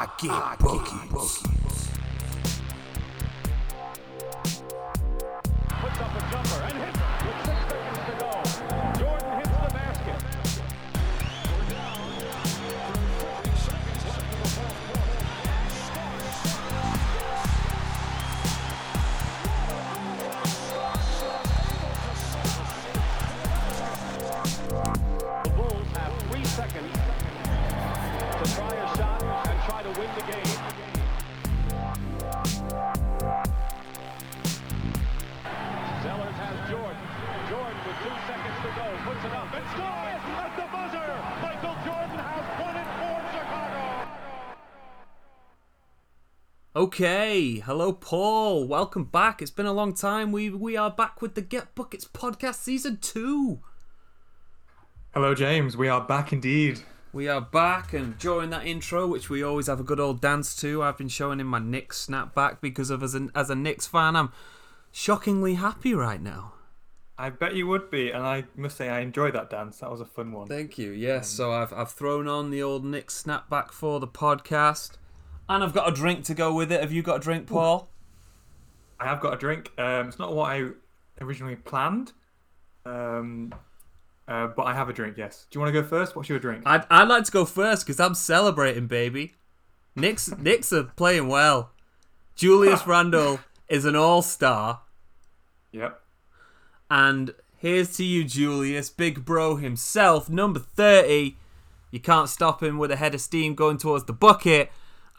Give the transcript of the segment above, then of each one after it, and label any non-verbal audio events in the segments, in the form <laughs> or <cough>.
I get buckets. Win the game. Zellers has Jordan. Jordan with two seconds to go. Puts it up and scores at the buzzer. Michael Jordan has won it for Chicago. Okay, hello Paul. Welcome back. It's been a long time. We we are back with the Get Buckets podcast season 2. Hello, James. We are back indeed. We are back and during that intro which we always have a good old dance to, I've been showing him my Knicks snapback because of as an as a Knicks fan, I'm shockingly happy right now. I bet you would be, and I must say I enjoyed that dance. That was a fun one. Thank you. Yes, so I've I've thrown on the old Knicks snapback for the podcast. And I've got a drink to go with it. Have you got a drink, Paul? I have got a drink. Um, it's not what I originally planned, um, uh, but I have a drink. Yes. Do you want to go first? What's your drink? I'd, I'd like to go first because I'm celebrating, baby. Knicks, <laughs> Knicks are playing well. Julius <laughs> Randle is an all star. Yep. And here's to you, Julius, big bro himself, number 30. You can't stop him with a head of steam going towards the bucket.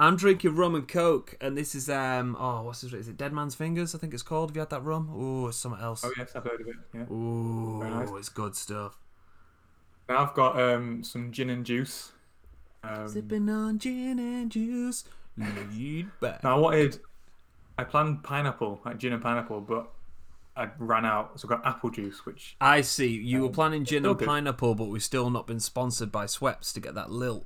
I'm drinking rum and coke, and this is, um, oh, what's this? Is it Dead Man's Fingers? I think it's called. Have you had that rum? Oh, it's something else. Oh yes, I've heard of it. Yeah. Ooh, nice. it's good stuff. Now I've got um, some gin and juice. Um, Sipping on gin and juice, lead <laughs> back. now I wanted, I planned pineapple, like gin and pineapple, but I ran out, so I got apple juice, which I see. You were planning gin and good. pineapple, but we've still not been sponsored by Schweppes to get that lilt.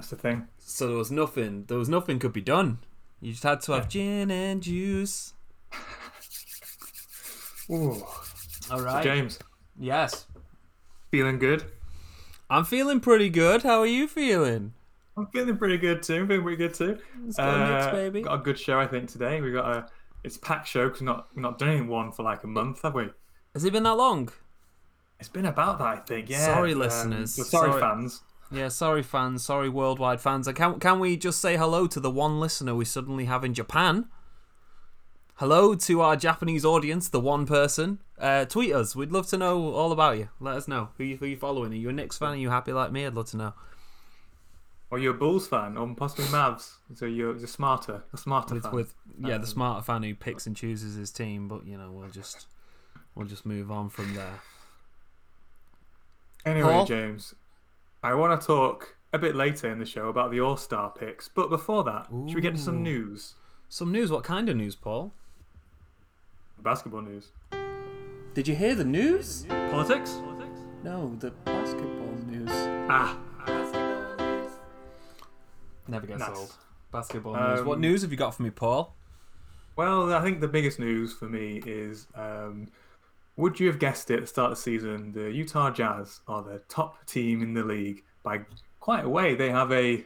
That's the thing. So there was nothing. There was nothing could be done. You just had to have gin and juice. Ooh. All right. James, Yes. feeling good? I'm feeling pretty good. How are you feeling? I'm feeling pretty good too. Feeling pretty good too. Let's go Knicks, baby. Got a good show, I think, today. We got a it's a packed show because not we've not done one for like a month, have we? Has it been that long? It's been about that, I think. Yeah. Sorry, Um, listeners. so sorry, Sorry. fans. Yeah, sorry fans, sorry worldwide fans. Can can we just say hello to the one listener we suddenly have in Japan? Hello to our Japanese audience, the one person. Uh, tweet us. We'd love to know all about you. Let us know who you who you following. Are you a Knicks fan? Are you happy like me? I'd love to know. Or you're a Bulls fan, or possibly Mavs. So you're, you're smarter. A smarter With fan. with yeah, the Um, smarter fan who picks and chooses his team. But you know, we'll just we'll just move on from there. Anyway, Paul? James, I want to talk a bit later in the show about the All Star picks, but before that, should we get to some news? Some news. What kind of news, Paul? Basketball news. Did you hear the news? Politics? No, the basketball news. Ah, Never gets Nice. old. Basketball news. What Um, news have you got for me, Paul? Well, I think the biggest news for me is um, would you have guessed it at the start of the season? The Utah Jazz are the top team in the league by quite a way. They have a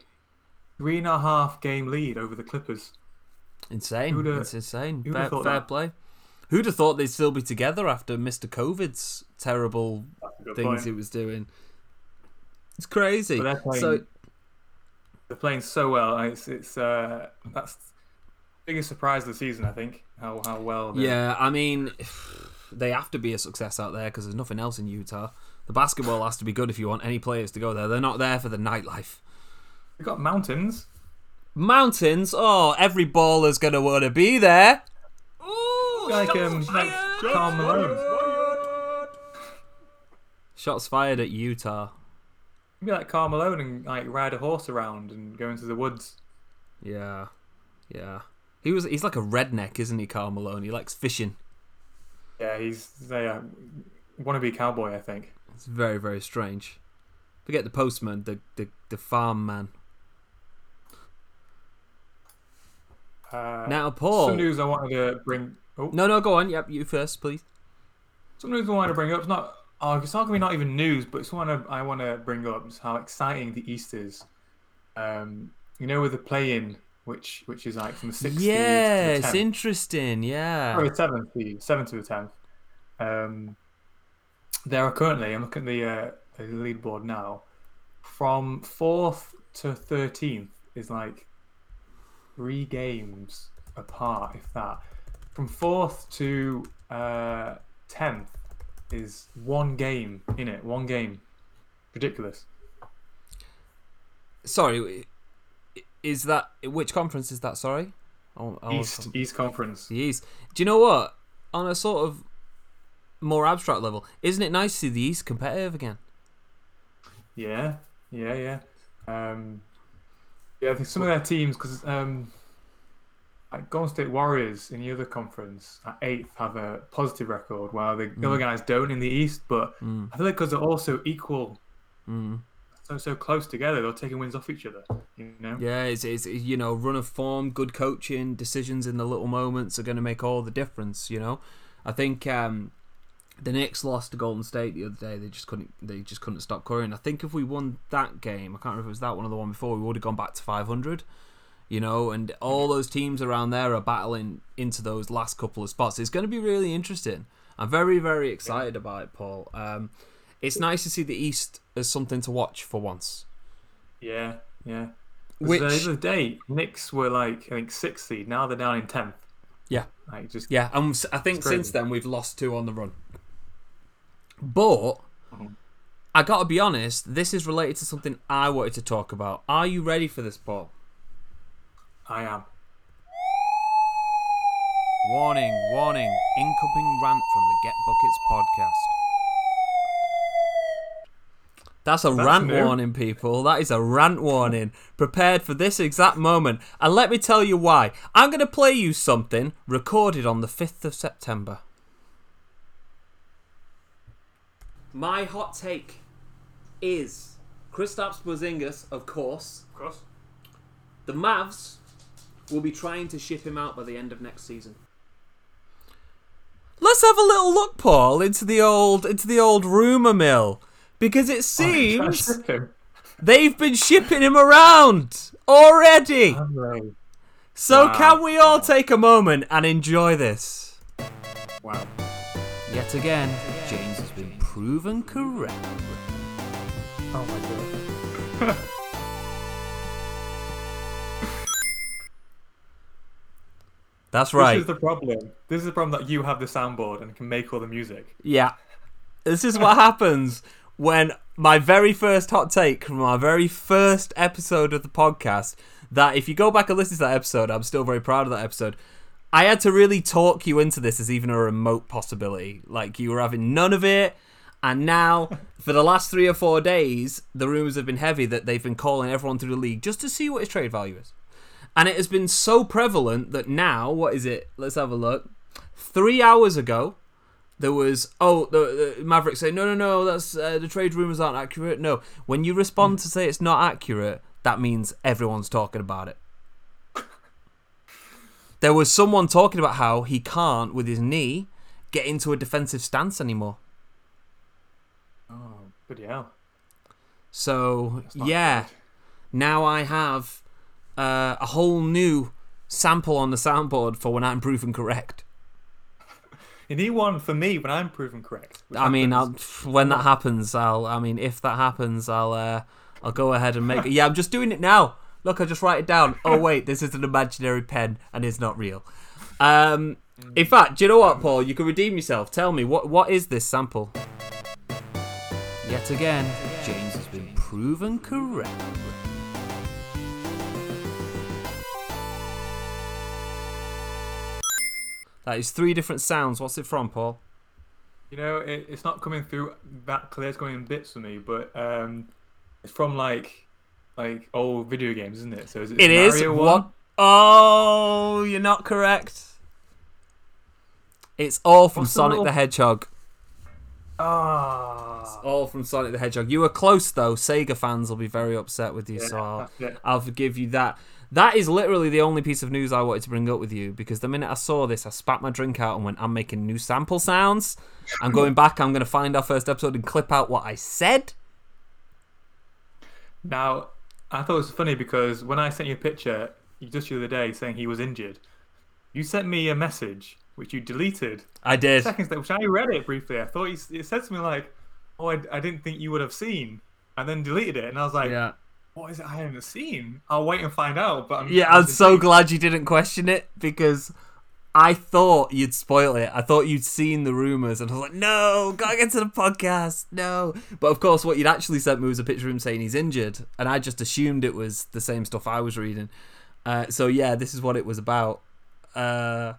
three and a half game lead over the Clippers. Insane. who'da- it's insane. Fair, fair that? play. Who'd have thought they'd still be together after Mr. COVID's terrible That's a good things point. he was doing? It's crazy. They're playing- So They're playing so well. It's it's uh, that's the biggest surprise of the season. I think how how well. they're- yeah, I mean, they have to be a success out there because there's nothing else in Utah. The basketball has to be good if you want any players to go there. They're not there for the nightlife. We've got mountains. Mountains. Oh, every baller's gonna want to be there. Ooh, Like um like Malone. Shots fired at Utah. Be like Karl Malone and like ride a horse around and go into the woods. Yeah, yeah. He was. He's like a redneck, isn't he, Karl Malone? He likes fishing. Yeah, he's they uh, wannabe cowboy. I think. It's very, very strange. Forget the postman, the the, the farm man. Uh, Now, Paul. Some news I wanted to bring. Oh, No, no, go on. Yep, you first, please. some news I wanted to bring up. It's not. Oh, it's not gonna be not even news, but it's one I, I want to bring up. Is how exciting the East is. um, you know, with the play-in, which which is like from the sixth Yeah, it's tenth, interesting. Yeah. or the seventh, the seventh to the tenth. Um, there are currently, I'm looking at the, uh, the leaderboard now, from fourth to thirteenth is like three games apart, if that. From fourth to uh, tenth is one game in it, one game. Ridiculous. Sorry, is that which conference is that? Sorry, oh, oh, East East Conference. the East. Do you know what? On a sort of more abstract level, isn't it nice to see the East competitive again? Yeah, yeah, yeah. Um, yeah, I think some of their teams, because um, like Golden State Warriors in the other conference at eighth have a positive record, while the Mm. other guys don't in the East. But I feel like because they're also equal, Mm. So so close together, they're taking wins off each other. You know. Yeah, it's, it's you know run of form, good coaching, decisions in the little moments are going to make all the difference. You know, I think um, the Knicks lost to Golden State the other day. They just couldn't they just couldn't stop Curry. And I think if we won that game, I can't remember if it was that one or the one before, we would have gone back to 500. You know, and all those teams around there are battling into those last couple of spots. It's going to be really interesting. I'm very very excited about it, Paul. Um, it's nice to see the East as something to watch for once. Yeah, yeah. Which- the other day, Knicks were like I think sixth seed. Now they're down in tenth. Yeah. Like just Yeah, and I think since then we've lost two on the run. But Mm-hmm. I gotta be honest, this is related to something I wanted to talk about. Are you ready for this, Paul? I am. Warning, warning, incoming rant from the Get Buckets podcast. That's a That's rant new. warning, people. That is a rant warning. Prepared for this exact moment. And let me tell you why. I'm going to play you something recorded on the 5th of September. My hot take is Kristaps Porzingis, of course. Of course. The Mavs will be trying to ship him out by the end of next season. Let's have a little look, Paul, into the old into the old rumor mill because it seems they've been shipping him around already. So Wow. can we all take a moment and enjoy this? Wow. Yet again, James has been proven correct. Oh my god. <laughs> That's right. This is the problem. This is the problem that you have the soundboard and can make all the music. Yeah. <laughs> This is what happens when my very first hot take from our very first episode of the podcast. That if you go back and listen to that episode, I'm still very proud of that episode. I had to really talk you into this as even a remote possibility. Like you were having none of it. And now, <laughs> for the last three or four days, the rumors have been heavy that they've been calling everyone through the league just to see what his trade value is. And it has been so prevalent that now, what is it? Let's have a look. Three hours ago, there was oh the, the Mavericks say no no no that's uh, the trade rumors aren't accurate. No, when you respond to say it's not accurate, that means everyone's talking about it. <laughs> There was someone talking about how he can't with his knee get into a defensive stance anymore. Oh, bloody hell. So yeah, good. now I have uh, a whole new sample on the soundboard for when I'm proven correct. You need one for me when I'm proven correct. I mean, I'll, when that happens, I'll. I mean, if that happens, I'll. Uh, I'll go ahead and make. Yeah, I'm just doing it now. Look, I just write it down. Oh wait, this is an imaginary pen and it's not real. Um, in fact, do you know what, Paul? You can redeem yourself. Tell me what what is this sample? Yet again, James has been proven correct. That is three different sounds. What's it from, Paul? You know, it, it's not coming through that clear. It's going in bits for me, but um, it's from like like old video games, isn't it? So is it, It is Mario what? one? Oh, you're not correct. It's all from What's the Sonic little- the Hedgehog. Ah, It's All from Sonic the Hedgehog. You were close though. Sega fans will be very upset with you, so I'll. I'll forgive you that. That is literally the only piece of news I wanted to bring up with you because the minute I saw this, I spat my drink out and went, "I'm making new sample sounds. I'm <laughs> going back. I'm going to find our first episode and clip out what I said." Now, I thought it was funny because when I sent you a picture just the other day saying he was injured, you sent me a message which you deleted I did. seconds later, which I read it briefly. I thought you, it said something like, "Oh, I, I didn't think you would have seen," and then deleted it, and I was like, Yeah. "What is it I haven't seen?" I'll wait and find out. But I'm, Yeah, I'm so glad you didn't question it because I thought you'd spoil it. I thought you'd seen the rumors, and I was like, "No, gotta get to the podcast, no." But of course, what you'd actually sent me was a picture of him saying he's injured, and I just assumed it was the same stuff I was reading. Uh, so yeah, this is what it was about. Uh,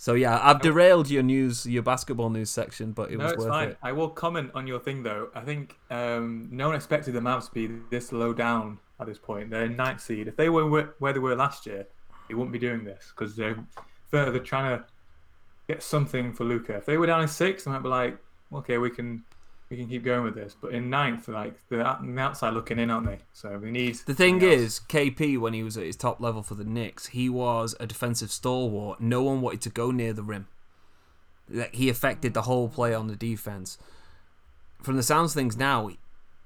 so yeah, I've derailed your news, your basketball news section, but it No, was it's worth fine. it. I will comment on your thing though. I think um, no one expected the Mavs to be this low down at this point. They're in ninth seed. If they were where they were last year, they wouldn't be doing this because they're further trying to get something for Luka. If they were down in six, they might be like, okay, we can we can keep going with this. But in ninth, like they're the outside looking in, aren't they? So we need. The thing is, KP, when he was at his top level for the Knicks, he was a defensive stalwart. No one wanted to go near the rim. Like, He affected the whole play on the defense. From the sounds of things now,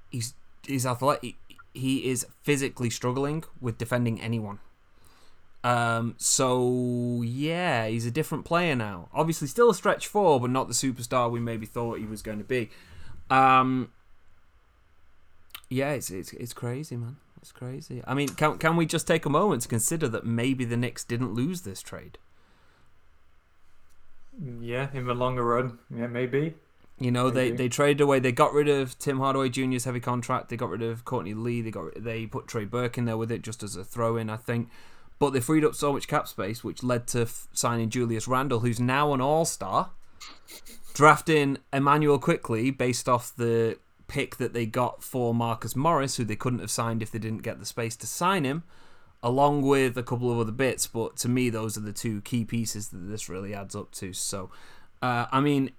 he's he's athletic. He is physically struggling with defending anyone. Um, so yeah, he's a different player now. Obviously, still a stretch four, but not the superstar we maybe thought he was going to be. Um, yeah, it's it's it's crazy, man. It's crazy. I mean, can can we just take a moment to consider that maybe the Knicks didn't lose this trade? Yeah, in the longer run, yeah, maybe. You know, they, they traded away. They got rid of Tim Hardaway Jr.'s heavy contract. They got rid of Courtney Lee. They got they put Trey Burke in there with it just as a throw in, I think. But they freed up so much cap space, which led to f- signing Julius Randle, who's now an All Star, drafting Immanuel Quickley based off the pick that they got for Marcus Morris, who they couldn't have signed if they didn't get the space to sign him, along with a couple of other bits. But to me, those are the two key pieces that this really adds up to. So, uh, I mean,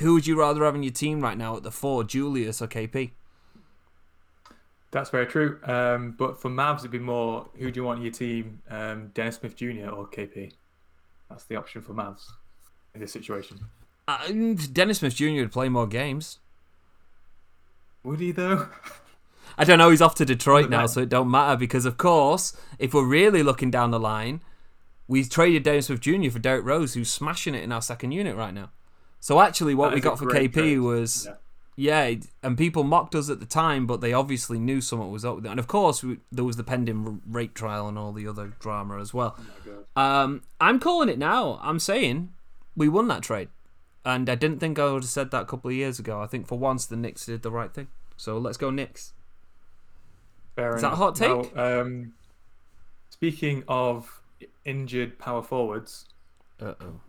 who would you rather have in your team right now at the four, Julius or KP? That's very true. Um, but for Mavs, it'd be more who do you want in your team, um, Dennis Smith Jr. or KP? That's the option for Mavs in this situation. Uh, Dennis Smith Jr. would play more games. Would he though? I don't know. He's off to Detroit now, matter. so it don't matter because, of course, if we're really looking down the line, we traded Dennis Smith Jr. for Derrick Rose, who's smashing it in our second unit right now. So actually, what That we got for KP trade. was Yeah. yeah, and people mocked us at the time, but they obviously knew something was up with it. And of course, we, there was the pending rape trial and all the other drama as well. Um, I'm calling it now. I'm saying we won that trade, and I didn't think I would have said that a couple of years ago. I think for once the Knicks did the right thing. So let's go Knicks. Fair Is that a hot take? Now, um, speaking of injured power forwards, Uh oh.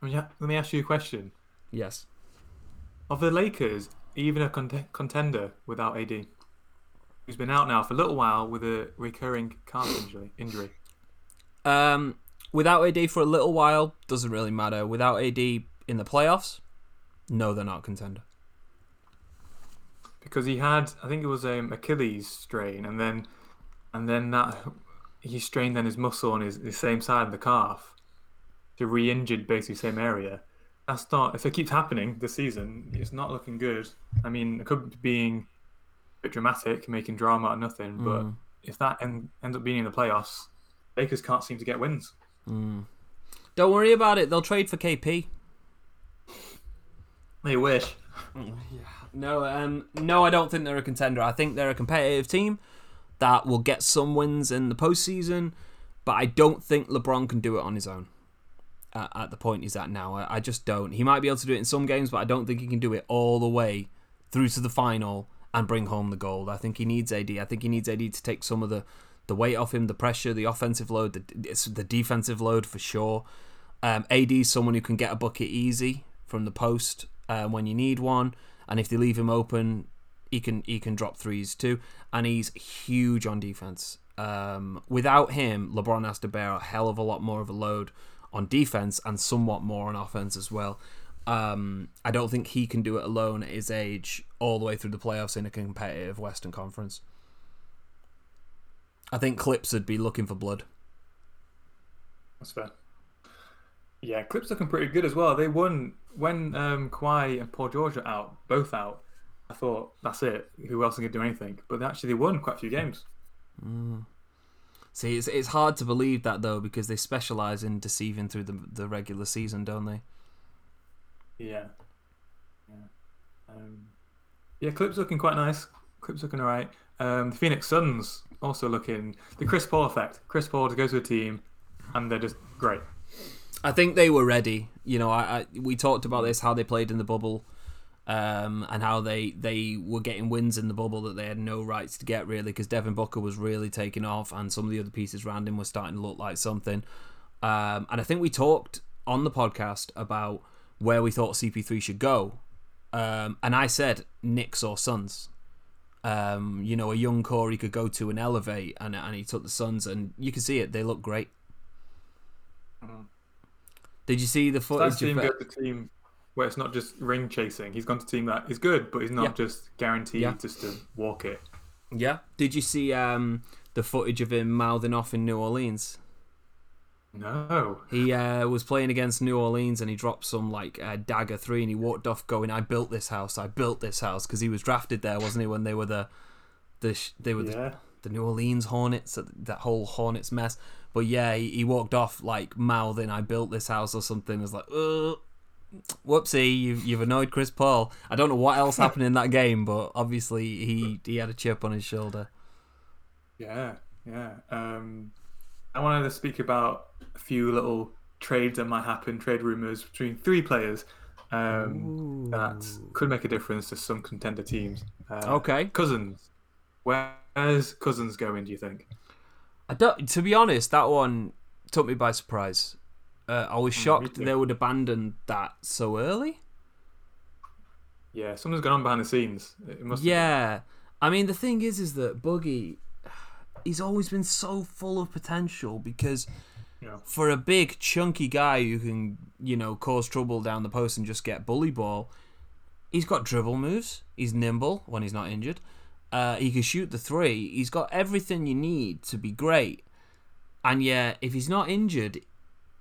let me, let me ask you a question. Yes. Of the Lakers, even a cont- contender without AD, who's been out now for a little while with a recurring calf <coughs> injury, injury. Um, without AD for a little while doesn't really matter. Without AD in the playoffs, no, they're not contender. because he had I think it was um, Achilles strain and then and then that he strained then his muscle on his the same side of the calf to re-injured basically same area. That's not if it keeps happening this season, it's not looking good. I mean, it could be being a bit dramatic, making drama out of nothing, but Mm. if that end, ends up being in the playoffs, Lakers can't seem to get wins. Don't worry about it. They'll trade for KP. They wish. <laughs> No, um, no, I don't think they're a contender. I think they're a competitive team that will get some wins in the postseason, but I don't think LeBron can do it on his own. At, at the point he's at now, I, I just don't. He might be able to do it in some games, but I don't think he can do it all the way through to the final and bring home the gold. I think he needs AD. I think he needs AD to take some of the, the weight off him, the pressure, the offensive load, the, the defensive load for sure. Um, AD is someone who can get a bucket easy from the post uh, when you need one, and if they leave him open, he can he can drop threes too. And he's huge on defense. Um, without him, LeBron has to bear a hell of a lot more of a load on defense and somewhat more on offense as well. Um, I don't think he can do it alone at his age, all the way through the playoffs in a competitive Western Conference. I think Clips would be looking for blood. That's fair. Yeah, Clips looking pretty good as well. They won when um, Kawhi and Paul George are out, both out. I thought that's it. Who else can do anything? But they actually, they won quite a few games. See, it's it's hard to believe that though because they specialize in deceiving through the the regular season, don't they? Yeah. Yeah. Um, yeah, Clips looking quite nice. Clips looking alright. Um, the Phoenix Suns also looking the Chris Paul effect. Chris Paul to go to a team, and they're just great. I think they were ready. You know, I, I we talked about this how they played in the bubble, um, and how they they were getting wins in the bubble that they had no rights to get really because Devin Booker was really taking off, and some of the other pieces around him were starting to look like something. Um, and I think we talked on the podcast about where we thought CP3 should go, um, and I said Knicks or Suns. Um, you know, a young core he could go to and elevate, and and he took the Suns, and you can see it; they look great. Did you see the footage? seeing of go to team where it's not just ring chasing. He's gone to team that is good, but he's not Yeah. just guaranteed Yeah. just to walk it. Yeah. Did you see um, the footage of him mouthing off in New Orleans? No. He uh, was playing against New Orleans and he dropped some like uh, dagger three and he walked off going, "I built this house. I built this house" because he was drafted there, wasn't he? When they were the the sh- they were Yeah. the New Orleans Hornets, that whole Hornets mess. But yeah, he, he walked off like mouthing, "I built this house" or something. It was like, Ugh. whoopsie, you've you've annoyed Chris Paul. I don't know what else <laughs> happened in that game, but obviously he he had a chip on his shoulder. Yeah. Yeah. Um, I wanted to speak about a few little trades that might happen, trade rumors between three players um, that could make a difference to some contender teams. Uh, Okay. Cousins. Where's Cousins going, do you think? I don't. To be honest, that one took me by surprise. Uh, I was shocked they would abandon that so early. Yeah, something's gone on behind the scenes. It must Yeah, I mean the thing is, is that Boogie, he's always been so full of potential because Yeah. for a big chunky guy who can you know cause trouble down the post and just get bully ball, he's got dribble moves. He's nimble when he's not injured. Uh, he can shoot the three. He's got everything you need to be great. And yet, if he's not injured,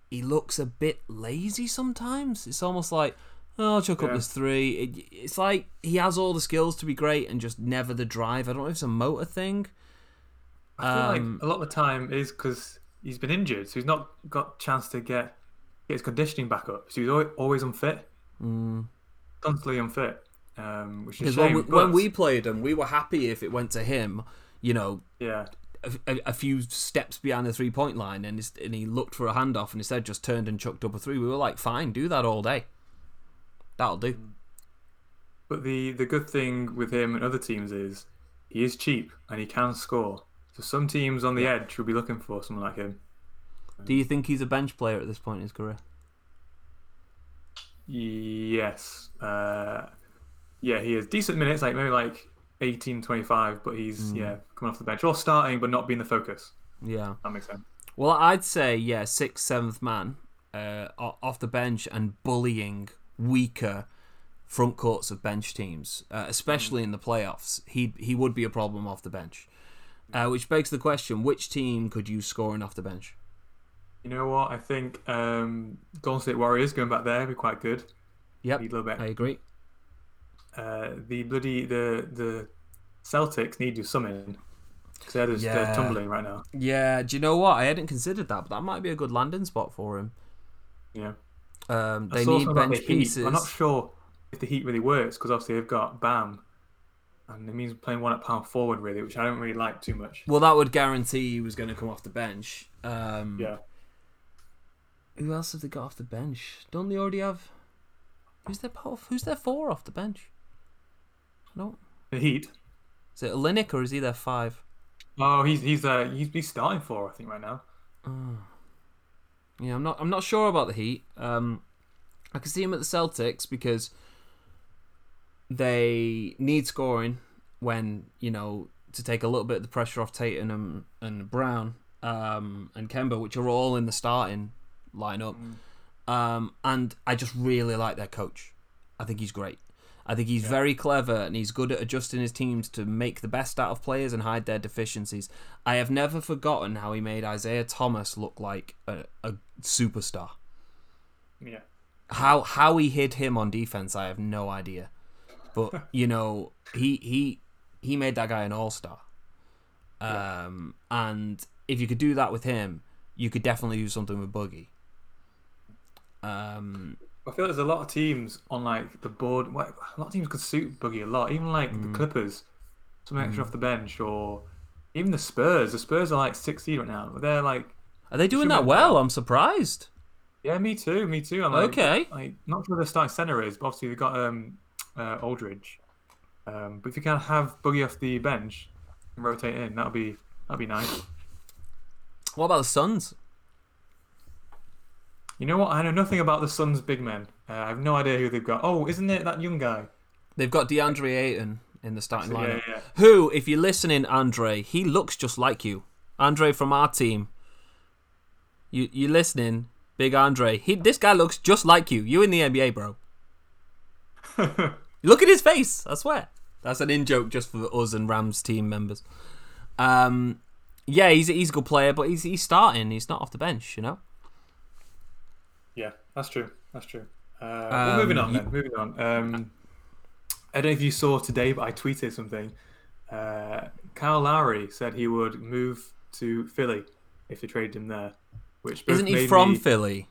he looks a bit lazy sometimes. It's almost like, oh, I'll chuck up this three. It, it's like he has all the skills to be great and just never the drive. I don't know if it's a motor thing. I feel Um, like a lot of the time is because he's been injured, so he's not got chance to get get his conditioning back up. So he's always, always unfit, constantly unfit, um, which is Because a shame. when, we, when we played him, we were happy if it went to him, you know, yeah, a, a, few steps behind the three point line and, and he looked for a handoff and instead just turned and chucked up a three. We were like, fine, do that all day. That'll do. but the the good thing with him and other teams is he is cheap and he can score. So some teams on the edge will be looking for someone like him. Do you think he's a bench player at this point in his career? Yes, uh, yeah, he has decent minutes, like maybe like 18, 25, but he's yeah coming off the bench or starting, but not being the focus. Yeah. That makes sense. Well, I'd say, yeah, sixth, seventh man uh, off the bench and bullying weaker front courts of bench teams, uh, especially in the playoffs. He he would be a problem off the bench. Uh, which begs the question: Which team could you scoring off the bench? You know what? I think um, Golden State Warriors going back there would be quite good. Yep, Need a little bit. I agree. Uh, the bloody the the Celtics need to something because they're just Yeah. they're tumbling right now. Yeah, do you know what? I hadn't considered that, but that might be a good landing spot for him. Yeah, Um, they need bench the pieces. I'm not sure if the Heat really works because obviously they've got Bam, and it means playing one at power forward really, which I don't really like too much. Well, that would guarantee he was going to come off the bench. Um, Yeah, Who else have they got off the bench? Don't they already have? Who's their? Who's their four off the bench? No, the Heat. is it Olynyk or is he their five? Oh, he's he's uh he's, he's starting for I think right now. Yeah, I'm not. I'm not sure about the Heat. Um, I can see him at the Celtics because they need scoring when you know to take a little bit of the pressure off Tatum and, and Brown um, and Kemba, which are all in the starting lineup. Um, and I just really like their coach. I think he's great. I think he's very clever and he's good at adjusting his teams to make the best out of players and hide their deficiencies. I have never forgotten how he made Isaiah Thomas look like a, a superstar. Yeah, How how he hid him on defense, I have no idea. but <laughs> you know, he he he made that guy an all star. Um, and if you could do that with him, you could definitely do something with Boogie. Um, I feel there's a lot of teams on like the board. A lot of teams could suit Boogie a lot. Even like Mm. the Clippers, some extra off the bench, or even the Spurs. The Spurs are like six seed right now. They're like, are they doing that well? I'm surprised. yeah, me too, me too. I'm like, Okay. Like, not sure who the starting center is, but obviously they've got um, uh, Aldridge. Um, but if you can have Boogie off the bench and rotate in, that'll be that'll be nice. What about the Suns? You know what? I know nothing about the Suns' big men. Uh, I have no idea who they've got. Oh, isn't it that young guy? They've got DeAndre Ayton in the starting Yeah, lineup. yeah. Who, if you're listening, Andre, he looks just like you. Andre from our team. You you listening, Big Andre? He this guy looks just like you. You in the NBA, bro. <laughs> Look at his face. I swear. That's an in joke just for us and Rams team members. Um, yeah, he's he's a good player, but he's he's starting. He's not off the bench, you know. That's true. That's true. Uh, Um, well, moving on you- Moving on. Um, I don't know if you saw today, but I tweeted something. Uh, Kyle Lowry said he would move to Philly if they traded him there. Which isn't he from me- Philly?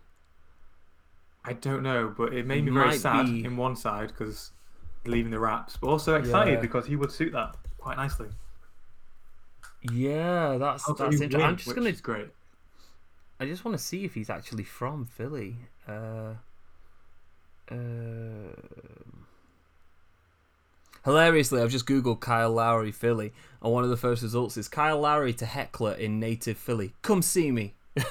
I don't know, but it made me very sad be. in one side because leaving the Raps, but also excited Yeah. because he would suit that quite nicely. Yeah, that's Also, that's interesting. I'm just which gonna is great. I just want to see if he's actually from Philly. Uh, uh, hilariously, I've just googled Kyle Lowry Philly, and one of the first results is Kyle Lowry to heckler in native Philly. Come see me. <laughs>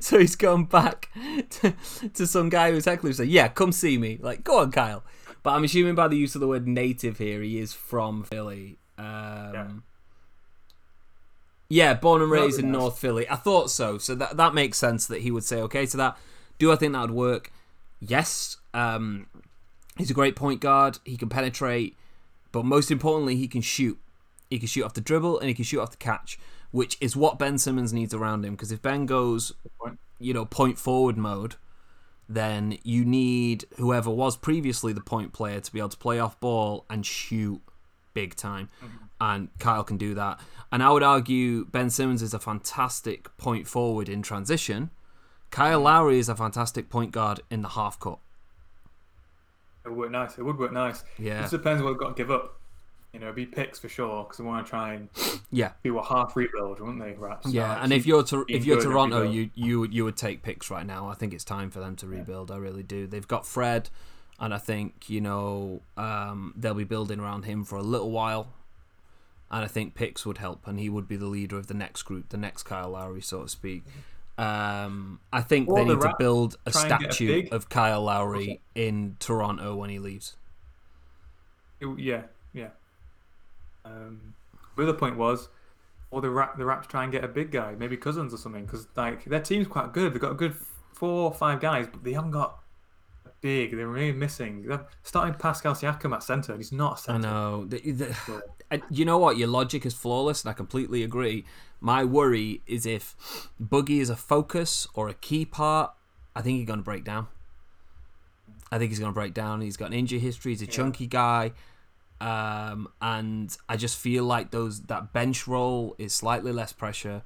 so he's gone back to, to some guy who's heckling. Say, yeah, come see me. Like, go on, Kyle. But I'm assuming by the use of the word native here, he is from Philly. Um, yeah, born and raised in. North Philly. I thought so. So that that makes sense that he would say okay to that. Do I think that would work? Yes. Um, he's a great point guard. He can penetrate, but most importantly, he can shoot. He can shoot off the dribble and he can shoot off the catch, which is what Ben Simmons needs around him. Because if Ben goes, you know, point forward mode, then you need whoever was previously the point player to be able to play off ball and shoot big time. And Kyle can do that. And I would argue Ben Simmons is a fantastic point forward in transition. Kyle Lowry is a fantastic point guard in the half court. It would work nice. It would work nice. Yeah. It just depends what we've got to give up. You know, it'd be picks for sure because we want to try and Yeah. do a half rebuild, wouldn't they? Raps. Yeah, and if you're to, if you're Toronto, you you would- you would take picks right now. I think it's time for them to rebuild. I really do. They've got Fred, and I think you know um, they'll be building around him for a little while. And I think picks would help, and he would be the leader of the next group, the next Kyle Lowry, so to speak. Um, I think Or they the need to build a get a statue of Kyle Lowry in Toronto when he leaves. It- yeah, yeah. Um, the other point was, or the rap, the Raps try and get a big guy, maybe Cousins or something, because like their team's quite good. They've got a good four or five guys, but they haven't got big. They're really missing. They're starting Pascal Siakam at centre, and he's not a centre. I know. The, the, <sighs> you know what? Your logic is flawless, and I completely agree. My worry is if Boogie is a focus or a key part, I think he's going to break down. I think he's going to break down. He's got an injury history. He's a chunky guy, um, and I just feel like those that bench role is slightly less pressure.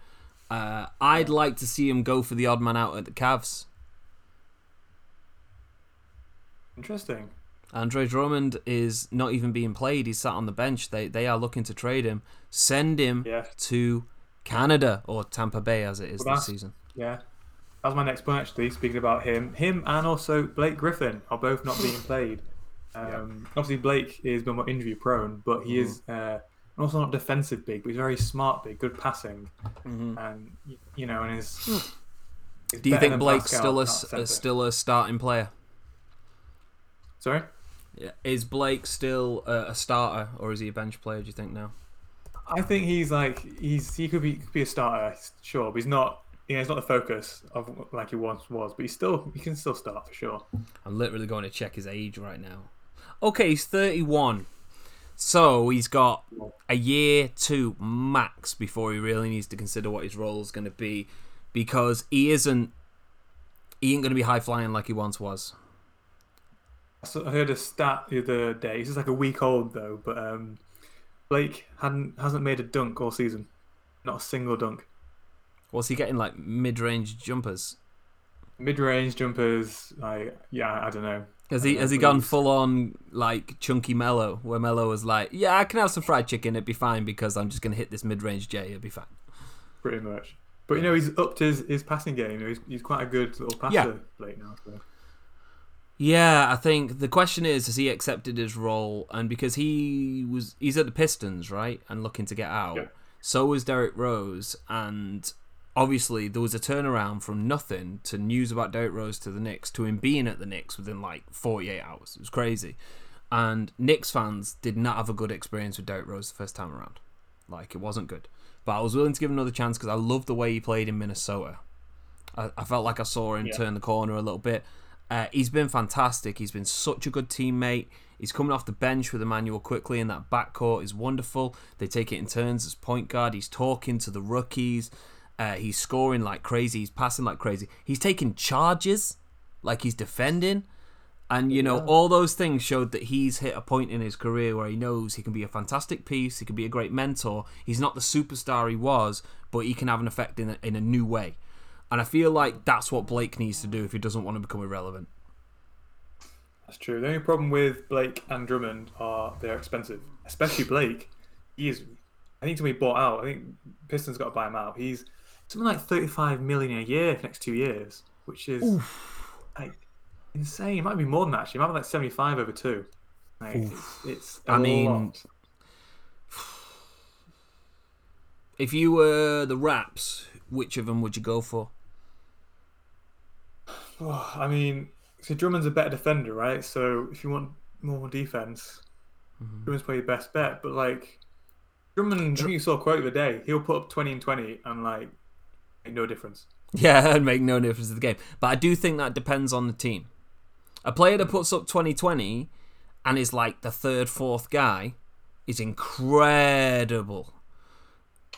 Uh, I'd like to see him go for the odd man out at the Cavs. Interesting. Andre Drummond is not even being played. He's sat on the bench. They they are looking to trade him. Send him Yeah. to Canada or Tampa Bay as it is Well, this season. Yeah. That was my next point, actually. Speaking about him, him and also Blake Griffin are both not being <laughs> played. Um, Obviously, Blake is been more injury prone, but he is uh, also not defensive big, but he's very smart big, good passing, and you know, and is. is Hmm. Do you think than Blake's Pascal still a, at s- centre. a- still a starting player? Sorry, Yeah. Is Blake still a, a starter or is he a bench player? Do you think now? I think he's like he's he could be could be a starter, sure, but he's not. You know, he's not the focus of like he once was, but he's still he can still start for sure. I'm literally going to check his age right now. Okay, he's 31. So he's got a year to max before he really needs to consider what his role is going to be because he isn't he ain't going to be high flying like he once was. I I heard a stat the other day. It's just like a week old though, but um, Blake hadn't hasn't made a dunk all season, not a single dunk. Was he getting like mid-range jumpers? Mid-range jumpers, like yeah, I don't know. Has he has he gone full on like chunky Melo, where Melo was like, yeah, I can have some fried chicken, it'd be fine because I'm just gonna hit this mid-range J, it'd be fine. pretty much. But you know, he's upped his, his passing game. He's, he's quite a good little passer, Yeah. Blake now. So. Yeah, I think the question is, has he accepted his role? And because he was, he's at the Pistons, right, and looking to get out. Yeah. So was Derrick Rose, and obviously there was a turnaround from nothing to news about Derrick Rose to the Knicks to him being at the Knicks within like 48 hours. It was crazy, and Knicks fans did not have a good experience with Derrick Rose the first time around. Like it wasn't good, but I was willing to give him another chance because I loved the way he played in Minnesota. I, I felt like I saw him Yeah. turn the corner a little bit. Uh, he's been fantastic. He's been such a good teammate. He's coming off the bench with Immanuel Quickley and that backcourt is wonderful. They take it in turns as point guard. He's talking to the rookies. Uh, he's scoring like crazy. He's passing like crazy. He's taking charges like he's defending. And you know, all those things showed that he's hit a point in his career where he knows he can be a fantastic piece, he can be a great mentor. He's not the superstar he was, but he can have an effect in a, in a new way. And I feel like that's what Blake needs to do if he doesn't want to become irrelevant. That's true. The only problem with Blake and Drummond are they're expensive, especially Blake. He is. I think to be bought out. I think Pistons got to buy him out. He's something like thirty-five million a year for the next two years, which is like insane. It might be more than that. Actually, it might be like seventy-five over two. Like, it's, it's I mean, lot. If you were the Raps, which of them would you go for? Oh, <sighs> I mean, so Drummond's a better defender, right? So if you want more defense, Mm-hmm. Drummond's probably your best bet. But like Drummond, think you saw a quote the day. He'll put up twenty and twenty and like make no difference. Yeah, <laughs> and make no difference to the game. But I do think that depends on the team. A player that puts up 2020 and is like the third, fourth guy is incredible.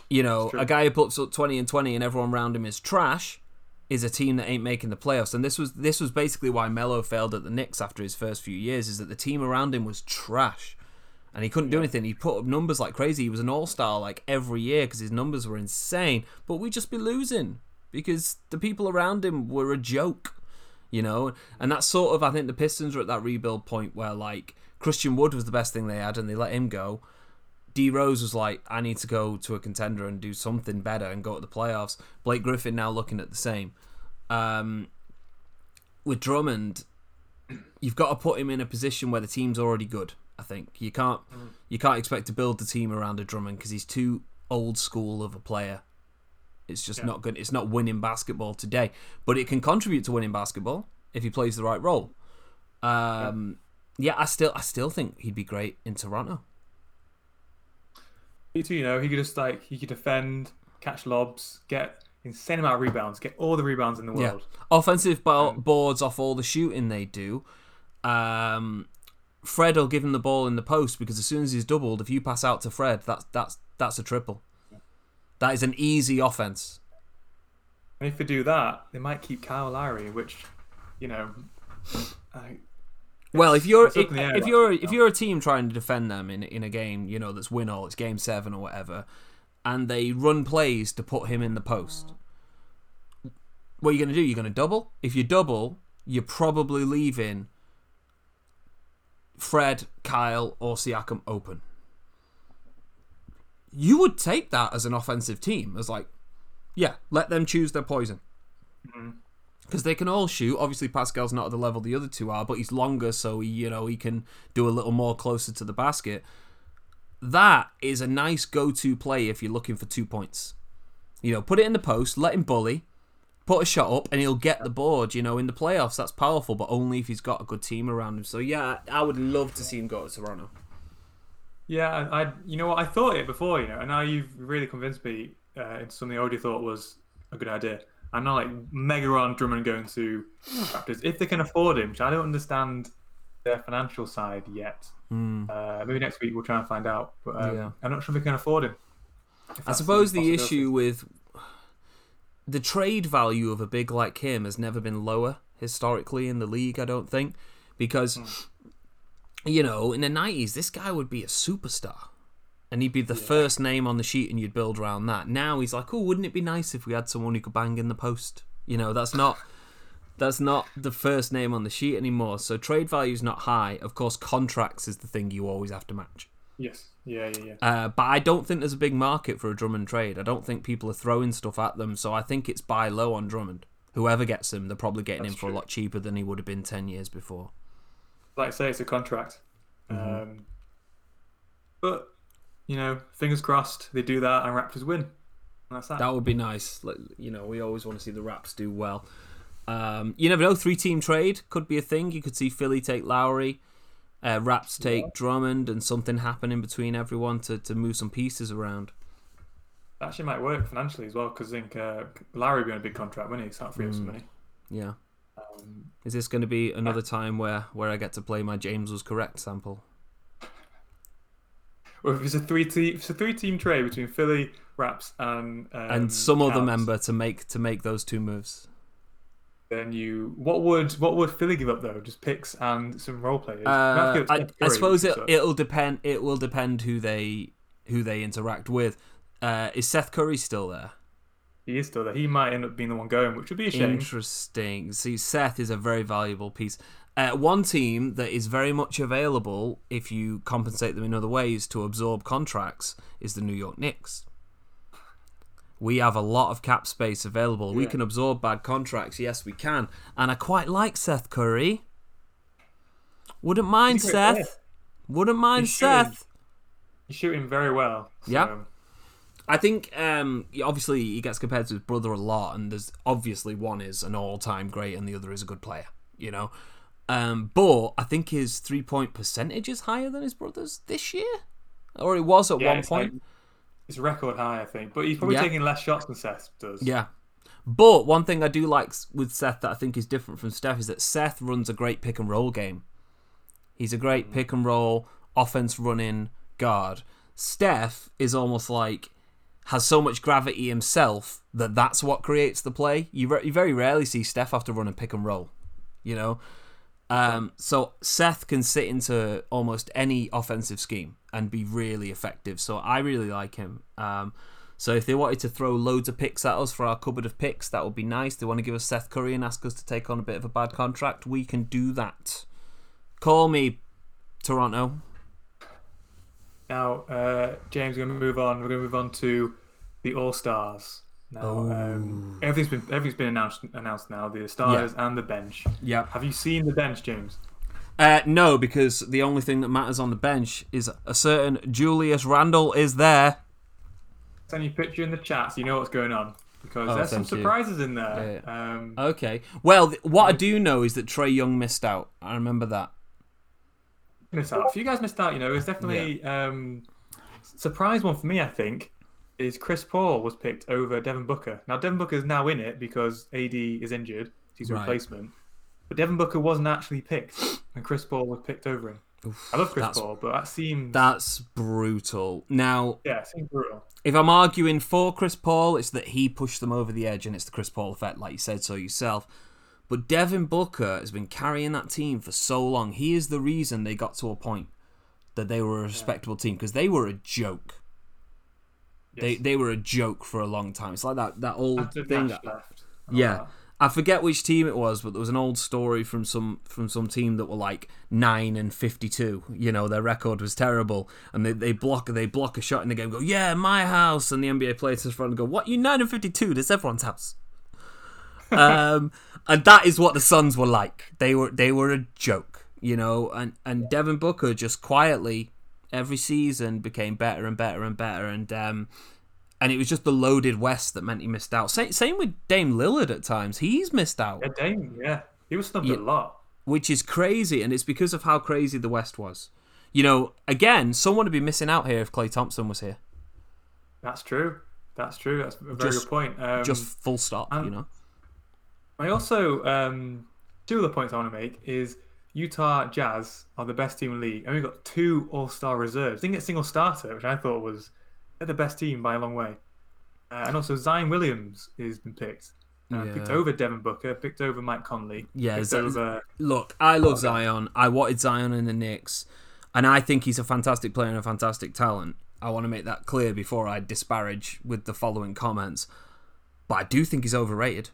You know, a guy who puts up 20 and 20 and everyone around him is trash is a team that ain't making the playoffs. And this was this was basically why Melo failed at the Knicks after his first few years is that the team around him was trash. And he couldn't do anything. He put up numbers like crazy. He was an all-star like every year because his numbers were insane. But we'd just be losing because the people around him were a joke, you know. And that's sort of I think the Pistons are at that rebuild point where like Christian Wood was the best thing they had, and they let him go. D Rose was like, I need to go to a contender and do something better and go to the playoffs. Blake Griffin now looking at the same. Um, with Drummond, you've got to put him in a position where the team's already good. I think you can't you can't expect to build the team around a Drummond because he's too old school of a player. It's just not good. It's not winning basketball today, but it can contribute to winning basketball if he plays the right role. Um, yeah, I still I still think he'd be great in Toronto. Me too. You know, he could just like he could defend, catch lobs, get insane amount of rebounds, get all the rebounds in the Yeah, world. offensive bo- boards off all the shooting they do. Um, Fred will give him the ball in the post because as soon as he's doubled, if you pass out to Fred, that's that's that's a triple. That is an easy offense. And if they do that, they might keep Kyle Lowry, which, you know, I, Well, if you're it's up in the air if you're if you're a team trying to defend them in in a game, you know that's win all, it's game seven or whatever, and they run plays to put him in the post. What are you going to do? You're going to double. If you double, you're probably leaving Fred, Kyle, or Siakam open. You would take that as an offensive team, as like, yeah, let them choose their poison mm-hmm. Because they can all shoot. Obviously, Pascal's not at the level the other two are, but he's longer, so he, you know he can do a little more closer to the basket. That is a nice go-to play if you're looking for two points. You know, put it in the post, let him bully, put a shot up, and he'll get the board. You know, in the playoffs, that's powerful, but only if he's got a good team around him. So yeah, I would love to see him go to Toronto. yeah, I, you know what, I thought it before, you know, and now you've really convinced me uh, into something I already thought was a good idea. I'm not like mega on Drummond going to Raptors if they can afford him. Which I don't understand their financial side yet. Uh, maybe next week we'll try and find out. But um. Yeah. I'm not sure if they can afford him. I suppose the issue with the trade value of a big like him has never been lower historically in the league. I don't think because you know, in the nineties, this guy would be a superstar, and he'd be the first name on the sheet, and you'd build around that. Now he's like, oh, wouldn't it be nice if we had someone who could bang in the post? You know, that's not. That's not the first name on the sheet anymore. So trade value is not high. Of course, contracts is the thing you always have to match. Yes. Yeah, yeah, yeah. Uh, but I don't think there's a big market for a Drummond trade. I don't think people are throwing stuff at them. So I think it's buy low on Drummond. Whoever gets him, they're probably getting That's him for a lot cheaper than he would have been 10 years before. like I say, it's a contract. Um, but you know, fingers crossed they do that and Raptors win. And that's that. That would be nice. Like, you know, we always want to see the Raps do well. Um, you never know. Three team trade could be a thing. You could see Philly take Lowry, uh, Raps take Drummond, and something happen in between everyone to, to move some pieces around. That actually might work financially as well because I think uh, Lowry being a big contract, wouldn't he? So that free up some money. Yeah. Um, Is this going to be another time where, where I get to play my James was correct sample? Well, if it's a three team, it's a three team trade between Philly, Raps, and um, and some other member to make to make those two moves. then you what would what would Philly give up though? Just picks and some role players. Uh, to give up I, I suppose it so- it'll depend. It will depend who they who they interact with. Uh, is Seth Curry still there? he is still there. He might end up being the one going, which would be a shame. Interesting. See, Seth is a very valuable piece. Uh, one team that is very much available if you compensate them in other ways to absorb contracts is the New York Knicks. We have a lot of cap space available. We can absorb bad contracts. Yes, we can. And I quite like Seth Curry. Wouldn't mind He's Seth. Wouldn't mind He's shooting. Seth. He's shooting very well. so- Yeah. I think um, obviously he gets compared to his brother a lot, and there's obviously one is an all-time great, and the other is a good player. You know, um, but I think his three-point percentage is higher than his brother's this year, or it was at Yeah, one it's point. like- it's record high, I think. But he's probably Yeah. taking less shots than Seth does. Yeah. But one thing I do like with Seth that I think is different from Steph is that Seth runs a great pick and roll game. He's a great pick and roll offense running guard. Steph is almost like has so much gravity himself that that's what creates the play. You, re- you very rarely see Steph have to run a pick and roll, you know. Um, so Seth can sit into almost any offensive scheme and be really effective. So I really like him. Um, so if they wanted to throw loads of picks at us for our cupboard of picks, that would be nice. They want to give us Seth Curry and ask us to take on a bit of a bad contract. We can do that. Call me, Toronto. Now, uh, James, we're going to move on. We're going to move on to the All Stars. Now, um, everything's been everything's been announced announced now. The starters and the bench. Yeah. Have you seen the bench, James? Uh, no, because the only thing that matters on the bench is a certain Julius Randle is there. Send you a picture in the chat so you know what's going on because Oh, there's some thank you. surprises in there. Um, Okay. Well, what I do know is that Trae Young missed out. I remember that. missed out. If you guys missed out, you know, it's definitely um, surprise one for me. I think is Chris Paul was picked over Devin Booker. Now Devin Booker is now in it because AD is injured. He's a Right. replacement. But Devin Booker wasn't actually picked, and Chris Paul was picked over him. I love Chris Paul, but that seems That's brutal. Now, yeah, it seems brutal. if I'm arguing for Chris Paul, it's that he pushed them over the edge and it's the Chris Paul effect, like you said so yourself. But Devin Booker has been carrying that team for so long. He is the reason they got to a point that they were a respectable team because they were a joke. They Yes. they were a joke for a long time. It's like that that old After thing. Yeah. that. I forget which team it was, but there was an old story from some from some team that were like nine and fifty two. You know, their record was terrible, and they, they block they block a shot in the game. Go, yeah, my house, and the NBA players just front and go, what? You nine and fifty two? That's everyone's house. um, <laughs> and that is what the Suns were like. They were they were a joke, you know. And and Devin Booker just quietly every season became better and better and better, and um, and it was just the loaded West that meant he missed out. Same, same with Dame Lillard at times. He's missed out, Yeah, Dame, yeah, he was snubbed Yeah. a lot. which is crazy, and it's because of how crazy the West was. You know, again, someone would be missing out here if Klay Thompson was here. That's true. That's true. That's a very Just- good point. Um, Just full stop, you know. I also um, two other points I want to make is Utah Jazz are the best team in the league, and we've got two All Star reserves. Didn't get a single starter, which I thought was they're the best team by a long way. Uh, and also Zion Williams has been picked. Uh, Picked over Devin Booker, picked over Mike Conley. Yeah, Z- over. Look, I love Zion. I wanted Zion in the Knicks, and I think he's a fantastic player and a fantastic talent. I want to make that clear before I disparage with the following comments. But I do think he's overrated.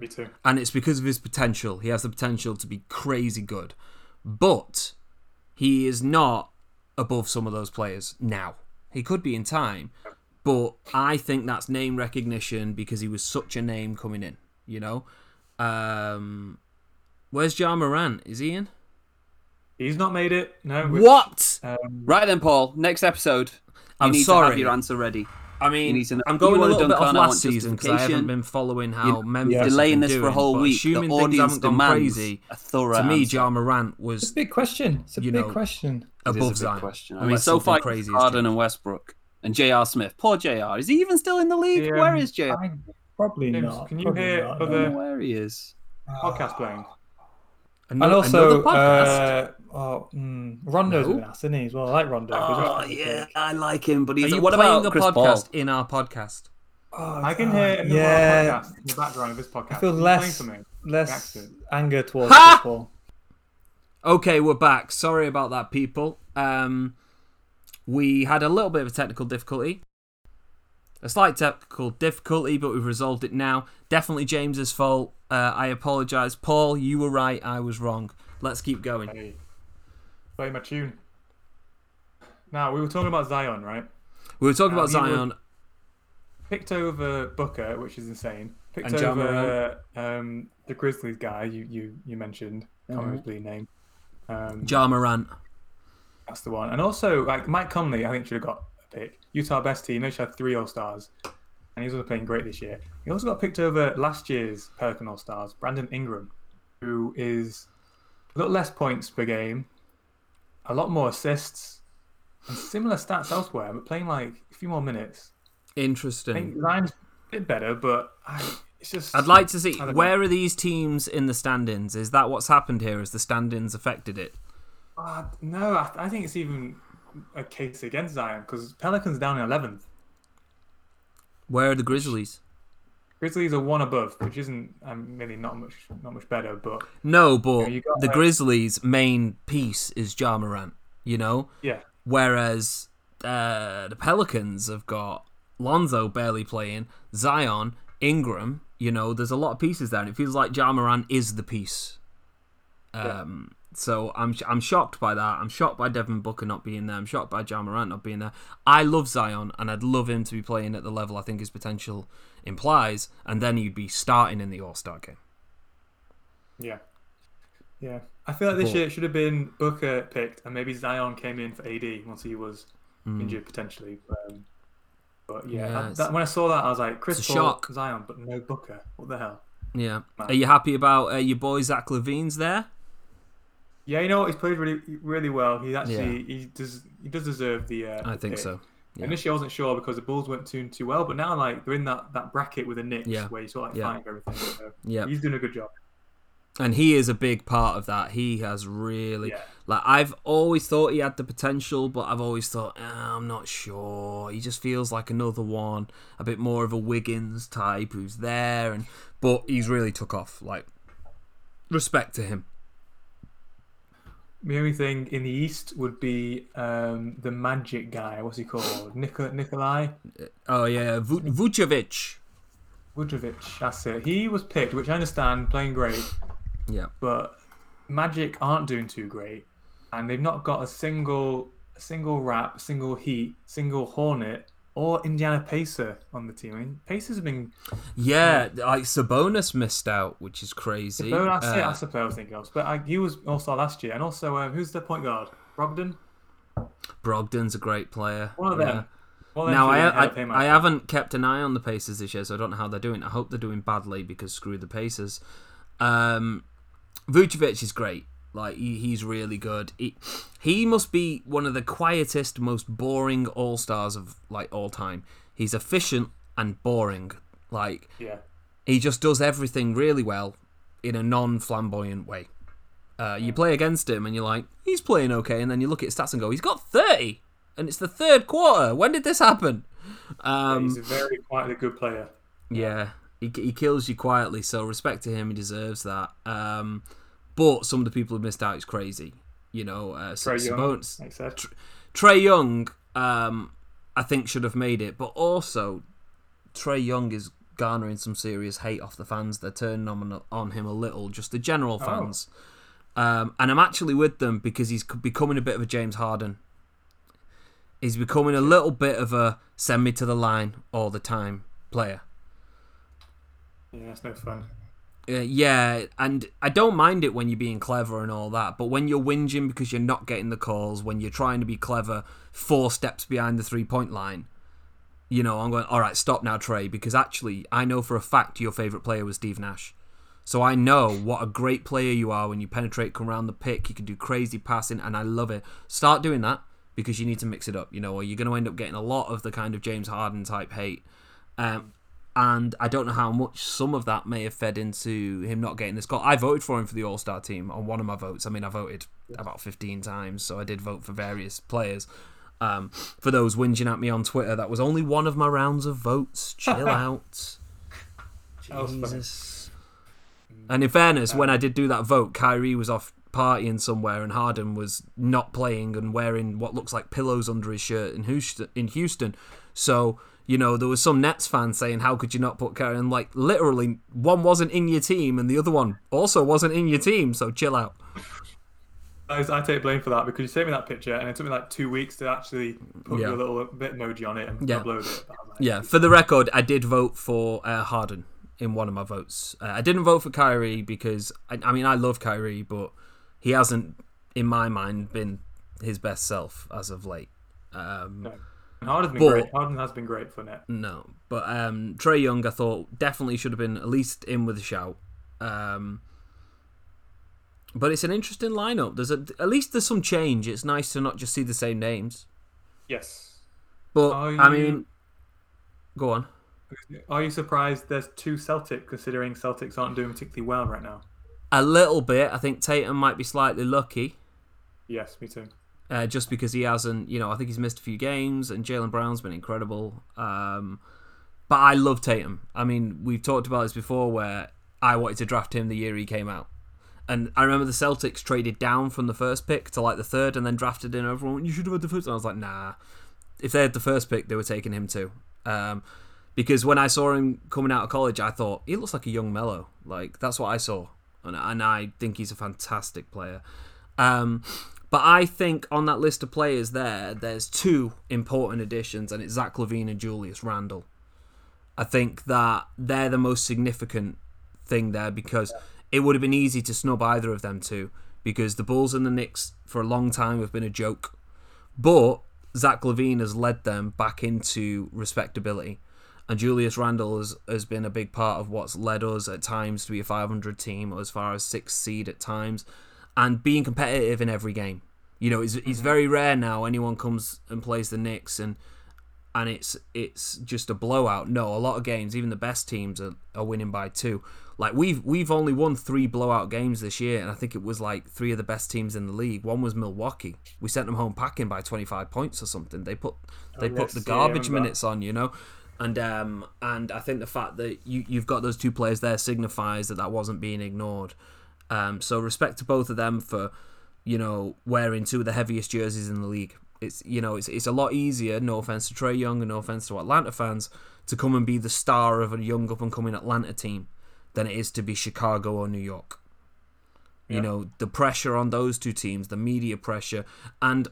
Me too. and it's because of his potential. He has the potential to be crazy good, but he is not above some of those players now. He could be in time, but I think that's name recognition because he was such a name coming in. You know, um, where's Ja Morant? Is he in? He's not made it. No. which, What? Um, Right then, Paul. Next episode. You I'm need to sorry. have your answer ready. I mean, needs to know- I'm going a wanna little bit dunk off last season because I haven't been following how You're Memphis Yeah. has Delaying been this for a whole week. Assuming the things audience haven't gone demands crazy, a thorough to me, answer. Ja Morant It's was a big question. It's a You big know, question. Above a big Zion. question. I mean, so far, crazy has Harden and Westbrook and J.R. Smith. Poor J.R. Is he even still in the league? Yeah, Where um, J.R. I, probably James, not. can you probably hear not, other- don't no. know where he is. podcast playing. And also, another podcast. uh, oh, mm, Rondo's No. been asked, isn't he? As well, I like Rondo. 'cause Oh yeah. I like him, but Are he's. you what playing about the Chris podcast Paul? in our podcast? Oh, I can hear another yeah, podcast in the background of this podcast. I feel Are less- less anger towards Ha! football. Okay, we're back. Sorry about that, people. Um, we had a little bit of a technical difficulty. A slight technical difficulty, but we've resolved it now. Definitely James's fault. Uh, I apologise. Paul, you were right. I was wrong. Let's keep going. Hey, play my tune. Now we were talking about Zion, right? We were talking Uh, about Zion. Picked over Booker, which is insane. Picked And over um, the Grizzlies guy you you you mentioned. Can't Mm-hmm. his bleeding name. Um, Ja Morant. That's the one. And also, like Mike Conley, I think should have got a pick. Utah best team. They should have three All Stars, and he's also playing great this year. He also got picked over last year's Pelican All Stars, Brandon Ingram, who is a little less points per game, a lot more assists, and similar stats elsewhere, but playing like a few more minutes. I Interesting. think Zion's a bit better, but I, it's just. I'd like to see don't know. where are these teams in the standings? Is that what's happened here? Has the standings affected it? Uh, no, I, I think it's even a case against Zion because Pelicans down in eleventh. Where are the Grizzlies? Grizzlies are one above, which isn't um, really not much not much better, but No, but you got the that. Grizzlies' main piece is Ja Morant. You know, yeah, whereas uh, the Pelicans have got Lonzo barely playing, Zion, Ingram. You know, there's a lot of pieces there, and it feels like Ja Morant is the piece. Um, So I'm I'm shocked by that. I'm shocked by Devin Booker not being there. I'm shocked by Ja Morant not being there. I love Zion, and I'd love him to be playing at the level I think his potential implies, and then he'd be starting in the All Star game. yeah, yeah. I feel like this But- year it should have been Booker picked, and maybe Zion came in for AD once he was injured potentially. Um, but yeah. Yeah, that- it's- that, when I saw that, I was like, Chris it's a Paul, shock. Zion, but no Booker. What the hell? Yeah. Man. Are you happy about uh, your boy Zach LaVine's there? Yeah, you know what? He's played really, really well. He actually, he does, he does deserve the. Uh, I the think pick. so. Yeah. Initially, I wasn't sure because the Bulls weren't doing too well, but now like they're in that, that bracket with the Knicks Yeah. where you sort of like Yeah. fighting everything. So Yeah. he's doing a good job. and he is a big part of that. He has really Yeah. like I've always thought he had the potential, but I've always thought "Ah, I'm not sure. He just feels like another one, a bit more of a Wiggins type who's there, and but he's really took off. Like respect to him. The only thing in the East would be um, the Magic guy. What's he called? Nikola Nikolai Oh yeah, Vu- Vucevic. Vujovic. That's it. He was picked, which I understand, playing great, Yeah, but Magic aren't doing too great, and they've not got a single, a single rap, single heat, single Hornet, or Indiana Pacer on the team. I mean, Pacers have been. yeah. Like Sabonis missed out, which is crazy. It. Uh, That's the player I was thinking of. But I, he was also last year, and also um, who's the point guard? Brogdon. Brogdon's a great player. One of yeah. them. Of Now I, I, out. I haven't kept an eye on the Pacers this year, so I don't know how they're doing. I hope they're doing badly because screw the Pacers. Um, Vucevic is great. Like he, he's really good. He, he must be one of the quietest, most boring all stars of like all time. He's efficient and boring. Like Yeah. he just does everything really well in a non-flamboyant way. Uh, you play against him and you're like, he's playing okay, and then you look at his stats and go, he's got 30, and it's the third quarter. When did this happen? Um, He's a very quietly good player. yeah, He, he kills you quietly, so respect to him. He deserves that. Um, but some of the people who missed out is crazy. You know, uh, Trae Young, Sabonis- like I. Trae Young, um, I think should have made it, but also Trae Young is garnering some serious hate off the fans. They're turning on on him a little, just the general fans. Um, and I'm actually with them because he's becoming a bit of a James Harden. He's becoming a little bit of a send me to the line all the time player. Yeah, that's no fun. Uh, yeah, and I don't mind it when you're being clever and all that, but when you're whinging because you're not getting the calls, when you're trying to be clever four steps behind the three point line, you know, I'm going, all right, stop now, Trae, because actually, I know for a fact your favourite player was Steve Nash. So I know what a great player you are when you penetrate, come around the pick, you can do crazy passing, and I love it. Start doing that because you need to mix it up, you know, or you're going to end up getting a lot of the kind of James Harden type hate. Um, and I don't know how much some of that may have fed into him not getting this call. I voted for him for the All Star team on one of my votes. I mean, I voted about 15 times, so I did vote for various players. Um, for those whinging at me on Twitter, that was only one of my rounds of votes. <laughs> Chill out. That was funny. Jesus. And in fairness, when I did do that vote, Kyrie was off partying somewhere, and Harden was not playing and wearing what looks like pillows under his shirt in Houston. In Houston, so you know there was some Nets fans saying, "How could you not put Kyrie?" And like literally, one wasn't in your team, and the other one also wasn't in your team. So chill out. I, I take blame for that because you sent me that picture and it took me like two weeks to actually put Yeah. your little bit emoji on it and Yeah. upload it. But I was like, Yeah, for the record, I did vote for uh, Harden in one of my votes. Uh, I didn't vote for Kyrie because I, I mean I love Kyrie, but he hasn't, in my mind, been his best self as of late. Um, Harden's been But- great. Harden has been great for net. no, but um, Trae Young, I thought definitely should have been at least in with a shout. Um, but it's an interesting lineup. There's a, at least there's some change. It's nice to not just see the same names. Yes. But Are I mean, go on. Are you surprised there's two Celtic considering Celtics aren't doing particularly well right now? A little bit. I think Tatum might be slightly lucky. Yes, me too. Uh, just because he hasn't, you know, I think he's missed a few games, and Jaylen Brown's been incredible. Um, but I love Tatum. I mean, we've talked about this before, where I wanted to draft him the year he came out, and I remember the Celtics traded down from the first pick to like the third, and then drafted in. Everyone, you should have had the first. And I was like, nah. If they had the first pick, they were taking him too. Um, because when I saw him coming out of college, I thought he looks like a young Melo. Like that's what I saw, and, and I think he's a fantastic player. Um, but I think on that list of players there, there's two important additions, and it's Zach LaVine and Julius Randle. I think that they're the most significant thing there because it would have been easy to snub either of them two because the Bulls and the Knicks for a long time have been a joke. But Zach LaVine has led them back into respectability. And Julius Randle has, has been a big part of what's led us at times to be a 500 team, or as far as sixth seed at times, and being competitive in every game. You know, it's, it's very rare now anyone comes and plays the Knicks and and it's it's just a blowout. No, a lot of games, even the best teams are, are winning by two. Like we've we've only won three blowout games this year, and I think it was like three of the best teams in the league. One was Milwaukee. We sent them home packing by twenty five points or something. They put they put the garbage minutes on, you know. And um and I think the fact that you you've got those two players there signifies that that wasn't being ignored. Um, so respect to both of them for you know wearing two of the heaviest jerseys in the league. It's you know it's it's a lot easier. No offense to Trae Young and no offense to Atlanta fans to come and be the star of a young up and coming Atlanta team than it is to be Chicago or New York. You Yeah. know the pressure on those two teams, the media pressure, and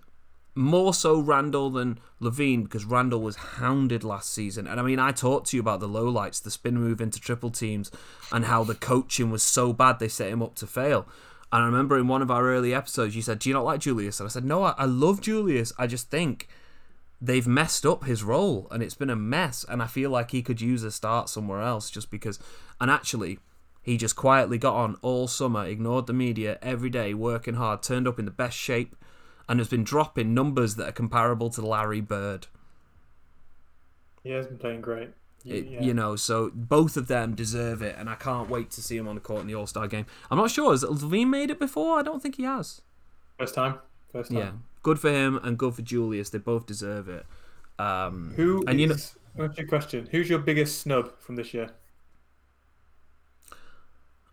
more so Randle than LaVine because Randle was hounded last season. And I mean, I talked to you about the lowlights, the spin move into triple teams, and how the coaching was so bad they set him up to fail. And I remember in one of our early episodes, you said, Do you not like Julius? And I said, No, I, I love Julius. I just think they've messed up his role and it's been a mess. And I feel like he could use a start somewhere else just because. And actually, he just quietly got on all summer, ignored the media every day, working hard, turned up in the best shape, and has been dropping numbers that are comparable to Larry Bird. He has been playing great. It, Yeah. You know, so both of them deserve it, and I can't wait to see him on the court in the All Star game. I'm not sure has LaVine made it before. I don't think he has. First time. First time. Yeah, good for him and good for Julius. They both deserve it. Um, Who And you know- is- what's your question? Who's your biggest snub from this year?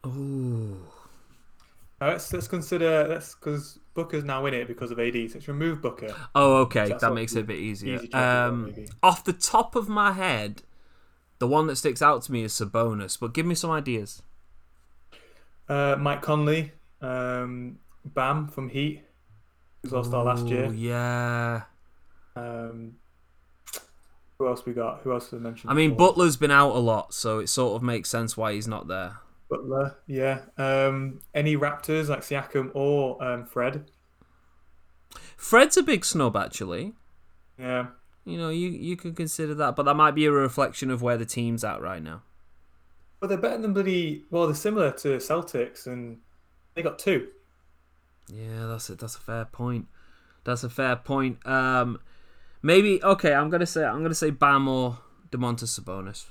Ooh. Now, let's let's consider let's because Booker's now in it because of AD. So let's remove Booker. Oh, okay. That's That makes it a bit easier. easy Um, off the top of my head, the one that sticks out to me is Sabonis. But give me some ideas. Uh, Mike Conley, um, Bam from Heat, who's All Star last year. Yeah. Um, who else we got? Who else did I mention? I mean, before? Butler's been out a lot, so it sort of makes sense why he's not there. Butler, yeah. Um, any Raptors like Siakam or um, Fred? Fred's a big snub, actually. Yeah. You know, you you could consider that, but that might be a reflection of where the team's at right now. But they're better than bloody. Well, they're similar to Celtics, and they got two. Yeah, that's it. That's a fair point. That's a fair point. Um, maybe okay. I'm gonna say I'm gonna say Bam or Domantas Sabonis.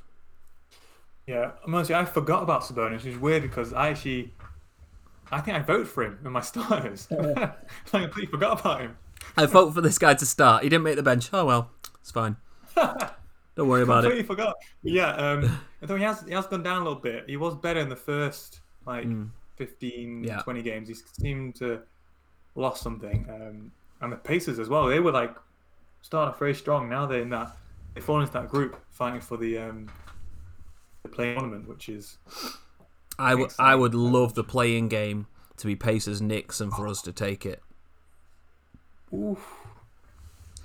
Yeah, I'm honestly, I forgot about Sabonis, which is weird because I actually, I think I voted for him in my <laughs> starters. <laughs> I completely forgot about him. I vote for this guy to start. He didn't make the bench. Oh well, it's fine. <laughs> Don't worry about it. I completely forgot. Yeah, um, I thought he has he has gone down a little bit. He was better in the first like 15, Mm. Yeah. 20 games. He seemed to lost something. Um, and the Pacers as well. They were like starting off very strong. Now they're in that they fall into that group fighting for the um, the play tournament, which is I would I would love the playing game to be Pacers Knicks and for us to take it. oof.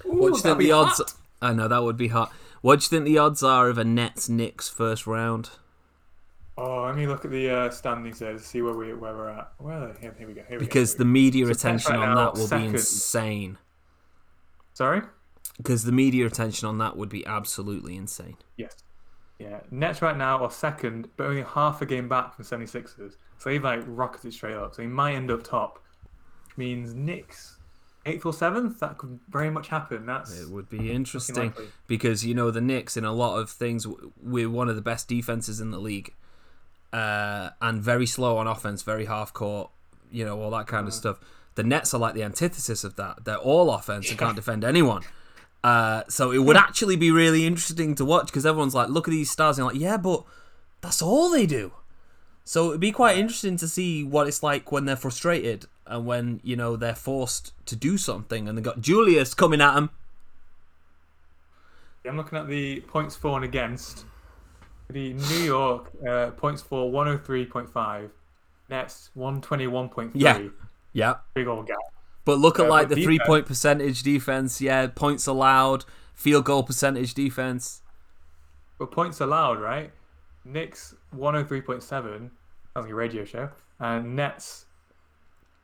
What do you think the odds? hot. I know that would be hot. What do you think the odds are of a Nets Knicks first round? Oh, let me look at the uh, standings there to see where we where we're at. Where here, here we go. Here we Because go. the media So attention right on now, that will second. be insane. sorry. Because the media attention on that would be absolutely insane. Yes. Yeah, Nets right now are second, but only half a game back from 76ers. So they've like rocketed straight up. So he might end up top, which means Knicks eighth or seventh. That could very much happen. That's It would be interesting because you know the Knicks in a lot of things we're one of the best defenses in the league, uh, and very slow on offense, very half court, you know all that kind of stuff. The Nets are like the antithesis of that. They're all offense and can't <laughs> defend anyone. Uh, so it would actually be really interesting to watch because everyone's like, look at these stars, and like, yeah, but that's all they do. So it'd be quite interesting to see what it's like when they're frustrated and when you know they're forced to do something, and they got Julius coming at them. I'm looking at the points for and against. The New York uh, points for 103.5, Nets 121.3. Yeah. Yeah. Big old gap. But look at like the three point percentage defense, yeah, points allowed, field goal percentage defense. But points allowed, right? Knicks 103.7. Sounds like a radio show. And Nets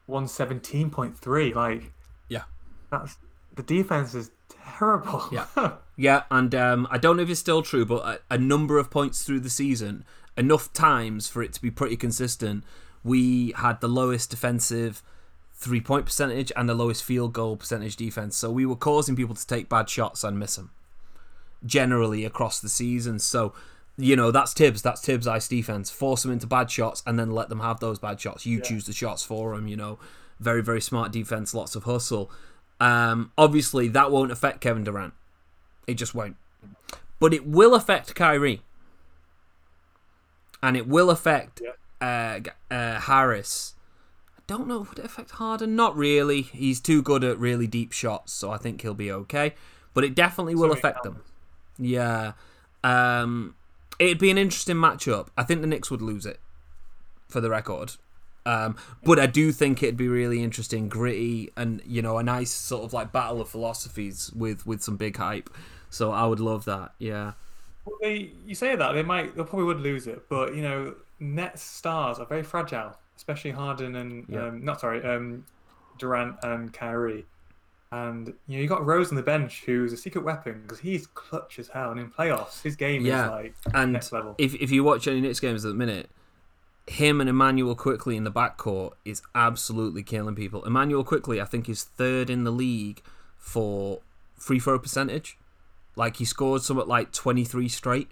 117.3. Like, Yeah. that's the defense is terrible. Yeah. <laughs> Yeah, and um, I don't know if it's still true, but a, a number of points through the season, enough times for it to be pretty consistent. We had the lowest defensive three point percentage and the lowest field goal percentage defense. So we were causing people to take bad shots and miss them generally across the season. So, you know, that's Thibs. That's Thibs' ice defense. Force them into bad shots and then let them have those bad shots. You choose the shots for them, you know. Very, very smart defense, lots of hustle. Um, obviously, that won't affect Kevin Durant. It just won't. But it will affect Kyrie. And it will affect uh, uh, Harris. Don't know, would it affect Harden? Not really. He's too good at really deep shots, so I think he'll be okay. But it definitely will many affect them. Yeah. Um, it'd be an interesting matchup. I think the Knicks would lose it, for the record. Um, but I do think it'd be really interesting, gritty, and you know, a nice sort of like battle of philosophies with with some big hype. So I would love that. Yeah. Well, they, you say that, they might, they probably would lose it. But, you know, Nets stars are very fragile, especially Harden and, Yeah. um, not sorry, um, Durant and Kyrie. And, you know, you got Rose on the bench, who's a secret weapon because he's clutch as hell. And in playoffs, his game Yeah. is like And next level. if if you watch any Knicks games at the minute, him and Immanuel Quickley in the backcourt is absolutely killing people. Immanuel Quickley, I think, is third in the league for free throw percentage. Like he scored something like twenty three straight,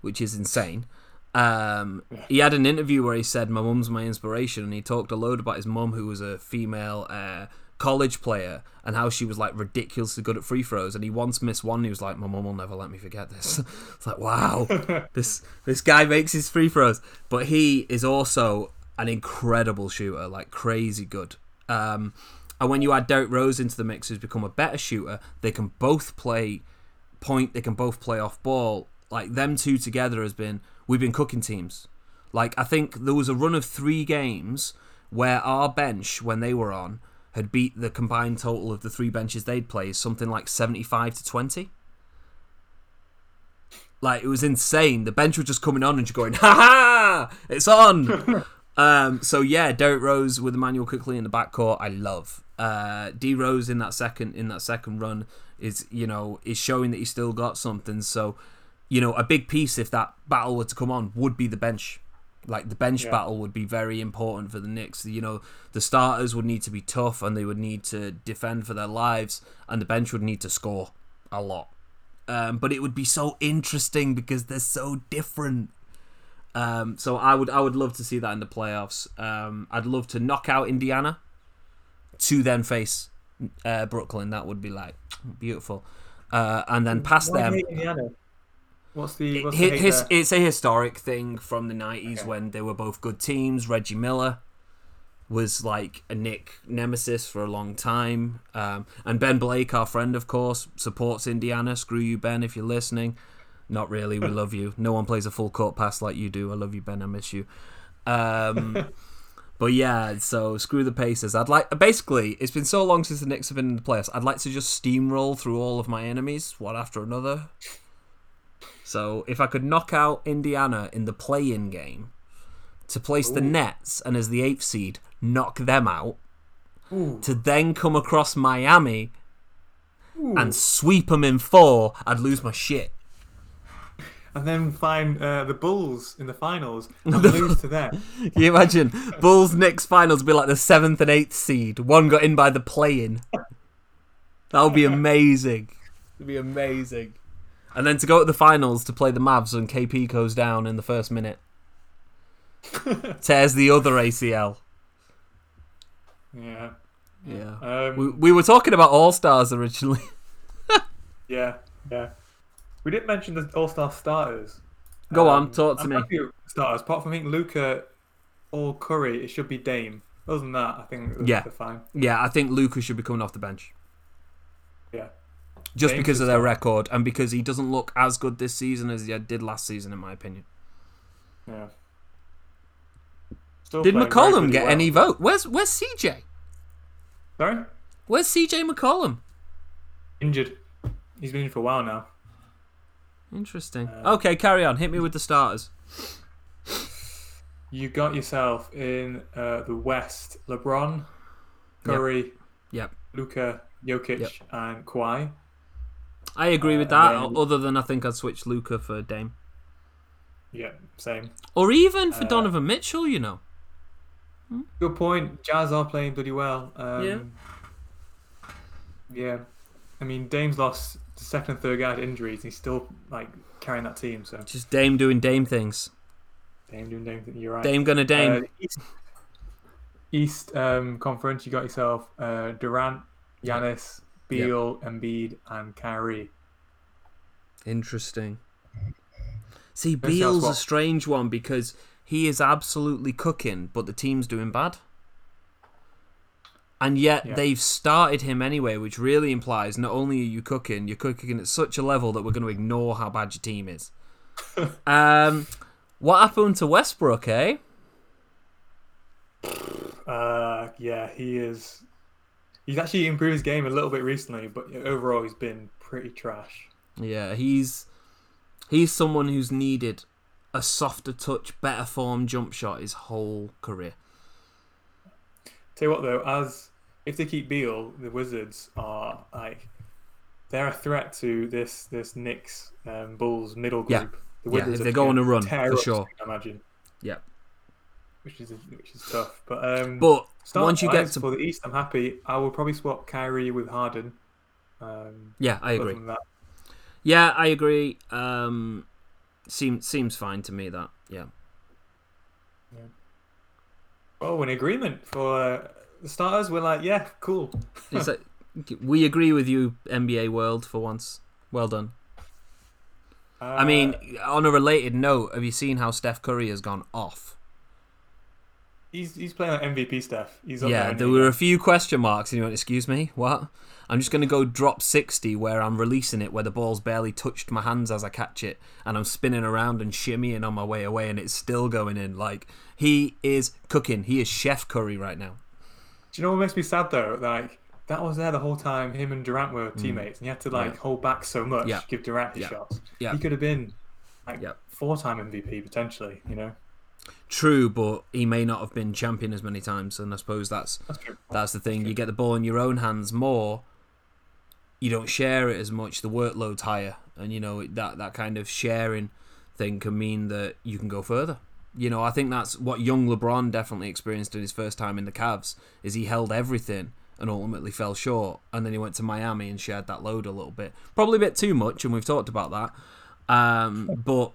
which is insane. Um, he had an interview where he said, "My mum's my inspiration," and he talked a load about his mum, who was a female uh, college player and how she was like ridiculously good at free throws. And he once missed one. And he was like, "My mum will never let me forget this." <laughs> it's like, wow, <laughs> this this guy makes his free throws, but he is also an incredible shooter, like crazy good. Um, and when you add Derrick Rose into the mix, who's become a better shooter, they can both play point. They can both play off ball. Like them two together has been. We've been cooking teams. Like I think there was a run of three games where our bench, when they were on, had beat the combined total of the three benches they'd played something like seventy-five to twenty. Like it was insane. The bench was just coming on and just going, "Ha ha! It's on!" <laughs> um, so yeah, Derrick Rose with Immanuel Quickley in the backcourt, I love. Uh, D Rose in that second in that second run is you know is showing that he's still got something. So you know a big piece if that battle were to come on would be the bench. Like the bench Yeah. battle would be very important for the Knicks. You know the starters would need to be tough and they would need to defend for their lives, and the bench would need to score a lot. Um, but it would be so interesting because they're so different. Um, so I would I would love to see that in the playoffs. Um, I'd love to knock out Indiana to then face uh, Brooklyn. That would be like beautiful. Uh, and then past Why them, Indiana? What's the what's the his, it's a historic thing from the 90s Okay. when they were both good teams. Reggie Miller was like a Knick nemesis for a long time. Um, and Ben Blake, our friend, of course, supports Indiana. Screw you, Ben, if you're listening. Not really. We <laughs> love you. No one plays a full court pass like you do. I love you, Ben. I miss you. Um, <laughs> but yeah, so screw the Pacers. I'd like basically. It's been so long since the Knicks have been in the playoffs. I'd like to just steamroll through all of my enemies, one after another. So if I could knock out Indiana in the play-in game to place the Nets and as the eighth seed knock them out, to then come across Miami and sweep them in four, I'd lose my shit. and then find uh, the Bulls in the finals <laughs> and lose to them. Can you imagine Bulls Knicks finals be like the seventh and eighth seed? One got in by the play-in. That would be <laughs> amazing. It'd be amazing. And then to go to the finals to play the Mavs and KP goes down in the first minute. <laughs> Tears the other ACL. Yeah. Yeah. Um, We, we were talking about All Stars originally. <laughs> yeah. Yeah. We didn't mention the All Star starters. Go Um, on, talk to I'm me. Starters, apart from I think Luka or Curry, it should be Dame. Other than that, I think Yeah. fine. Yeah, I think Luka should be coming off the bench. Yeah. Just because of their record and because he doesn't look as good this season as he did last season, in my opinion. Yeah. Still Did McCollum get well. any vote? Where's Where's CJ? Sorry? Where's CJ McCollum? Injured. He's been injured for a while now. Interesting. Uh, okay, carry on. Hit me with the starters. You got yourself in uh, the West LeBron, Curry, Yep. Luka, Jokic, Yep. and Kawhi. I agree with Uh, that. then- Other than I think I'd switch Luka for Dame, Yeah, same. or even for Uh, Donovan Mitchell. You know. Good point. Jazz are playing bloody well. Um, Yeah. Yeah. I mean, Dame's lost the second and third guy to injuries. And he's still like carrying that team. So Just Dame doing Dame things. Dame doing Dame. Things. You're right. Dame gonna Dame. Uh, East, East um, Conference. You got yourself uh, Durant, Giannis, Beal, Embiid, and Kyrie. Interesting. See, Let's see how Beal's a strange one because he is absolutely cooking, but the team's doing bad. And yet Yeah. they've started him anyway, which really implies not only are you cooking, you're cooking at such a level that we're going to ignore how bad your team is. <laughs> um, what happened to Westbrook, eh? Uh, yeah, he is. He's actually improved his game a little bit recently, but overall he's been pretty trash. Yeah, he's he's someone who's needed a softer touch, better form jump shot his whole career. Tell you what though, as if they keep Beal, the Wizards are like they're a threat to this this Knicks um, Bulls middle Yeah. group. The Yeah, Wizards if they go on a run, for sure. I imagine, Yeah. which is which is tough. But um, But start once you get to for the East, I'm happy. I will probably swap Kyrie with Harden. Um, Yeah, I agree. Yeah, I agree. Um, seems seems fine to me that. Yeah. oh, an agreement for uh, the starters, we're like, yeah, cool. It's <laughs> like, we agree with you, NBA world, for once. Well done. I mean, Uh, on a related note, have you seen how Steph Curry has gone off? He's he's playing like MVP stuff. He's Yeah, there, there isn't he? were a few question marks, and you went, "Excuse me, what?" I'm just going to go drop 60 where I'm releasing it, where the ball's barely touched my hands as I catch it, and I'm spinning around and shimmying on my way away, and it's still going in. Like he is cooking. He is Chef Curry right now. Do you know what makes me sad though? Like that was there the whole time. Him and Durant were teammates, and he had to like Mm. Yeah. hold back so much, Yeah. give Durant his Yeah. shots. Yeah. He could have been like four-time MVP potentially. You know, True, but he may not have been champion as many times, and I suppose that's that's true. That's the thing. You get the ball in your own hands more. You don't share it as much. The workload's higher, and you know that that kind of sharing thing can mean that you can go further. You know, I think that's what young LeBron definitely experienced in his first time in the Cavs. Is he held everything and ultimately fell short, and then he went to Miami and shared that load a little bit, probably a bit too much, and we've talked about that. Um, but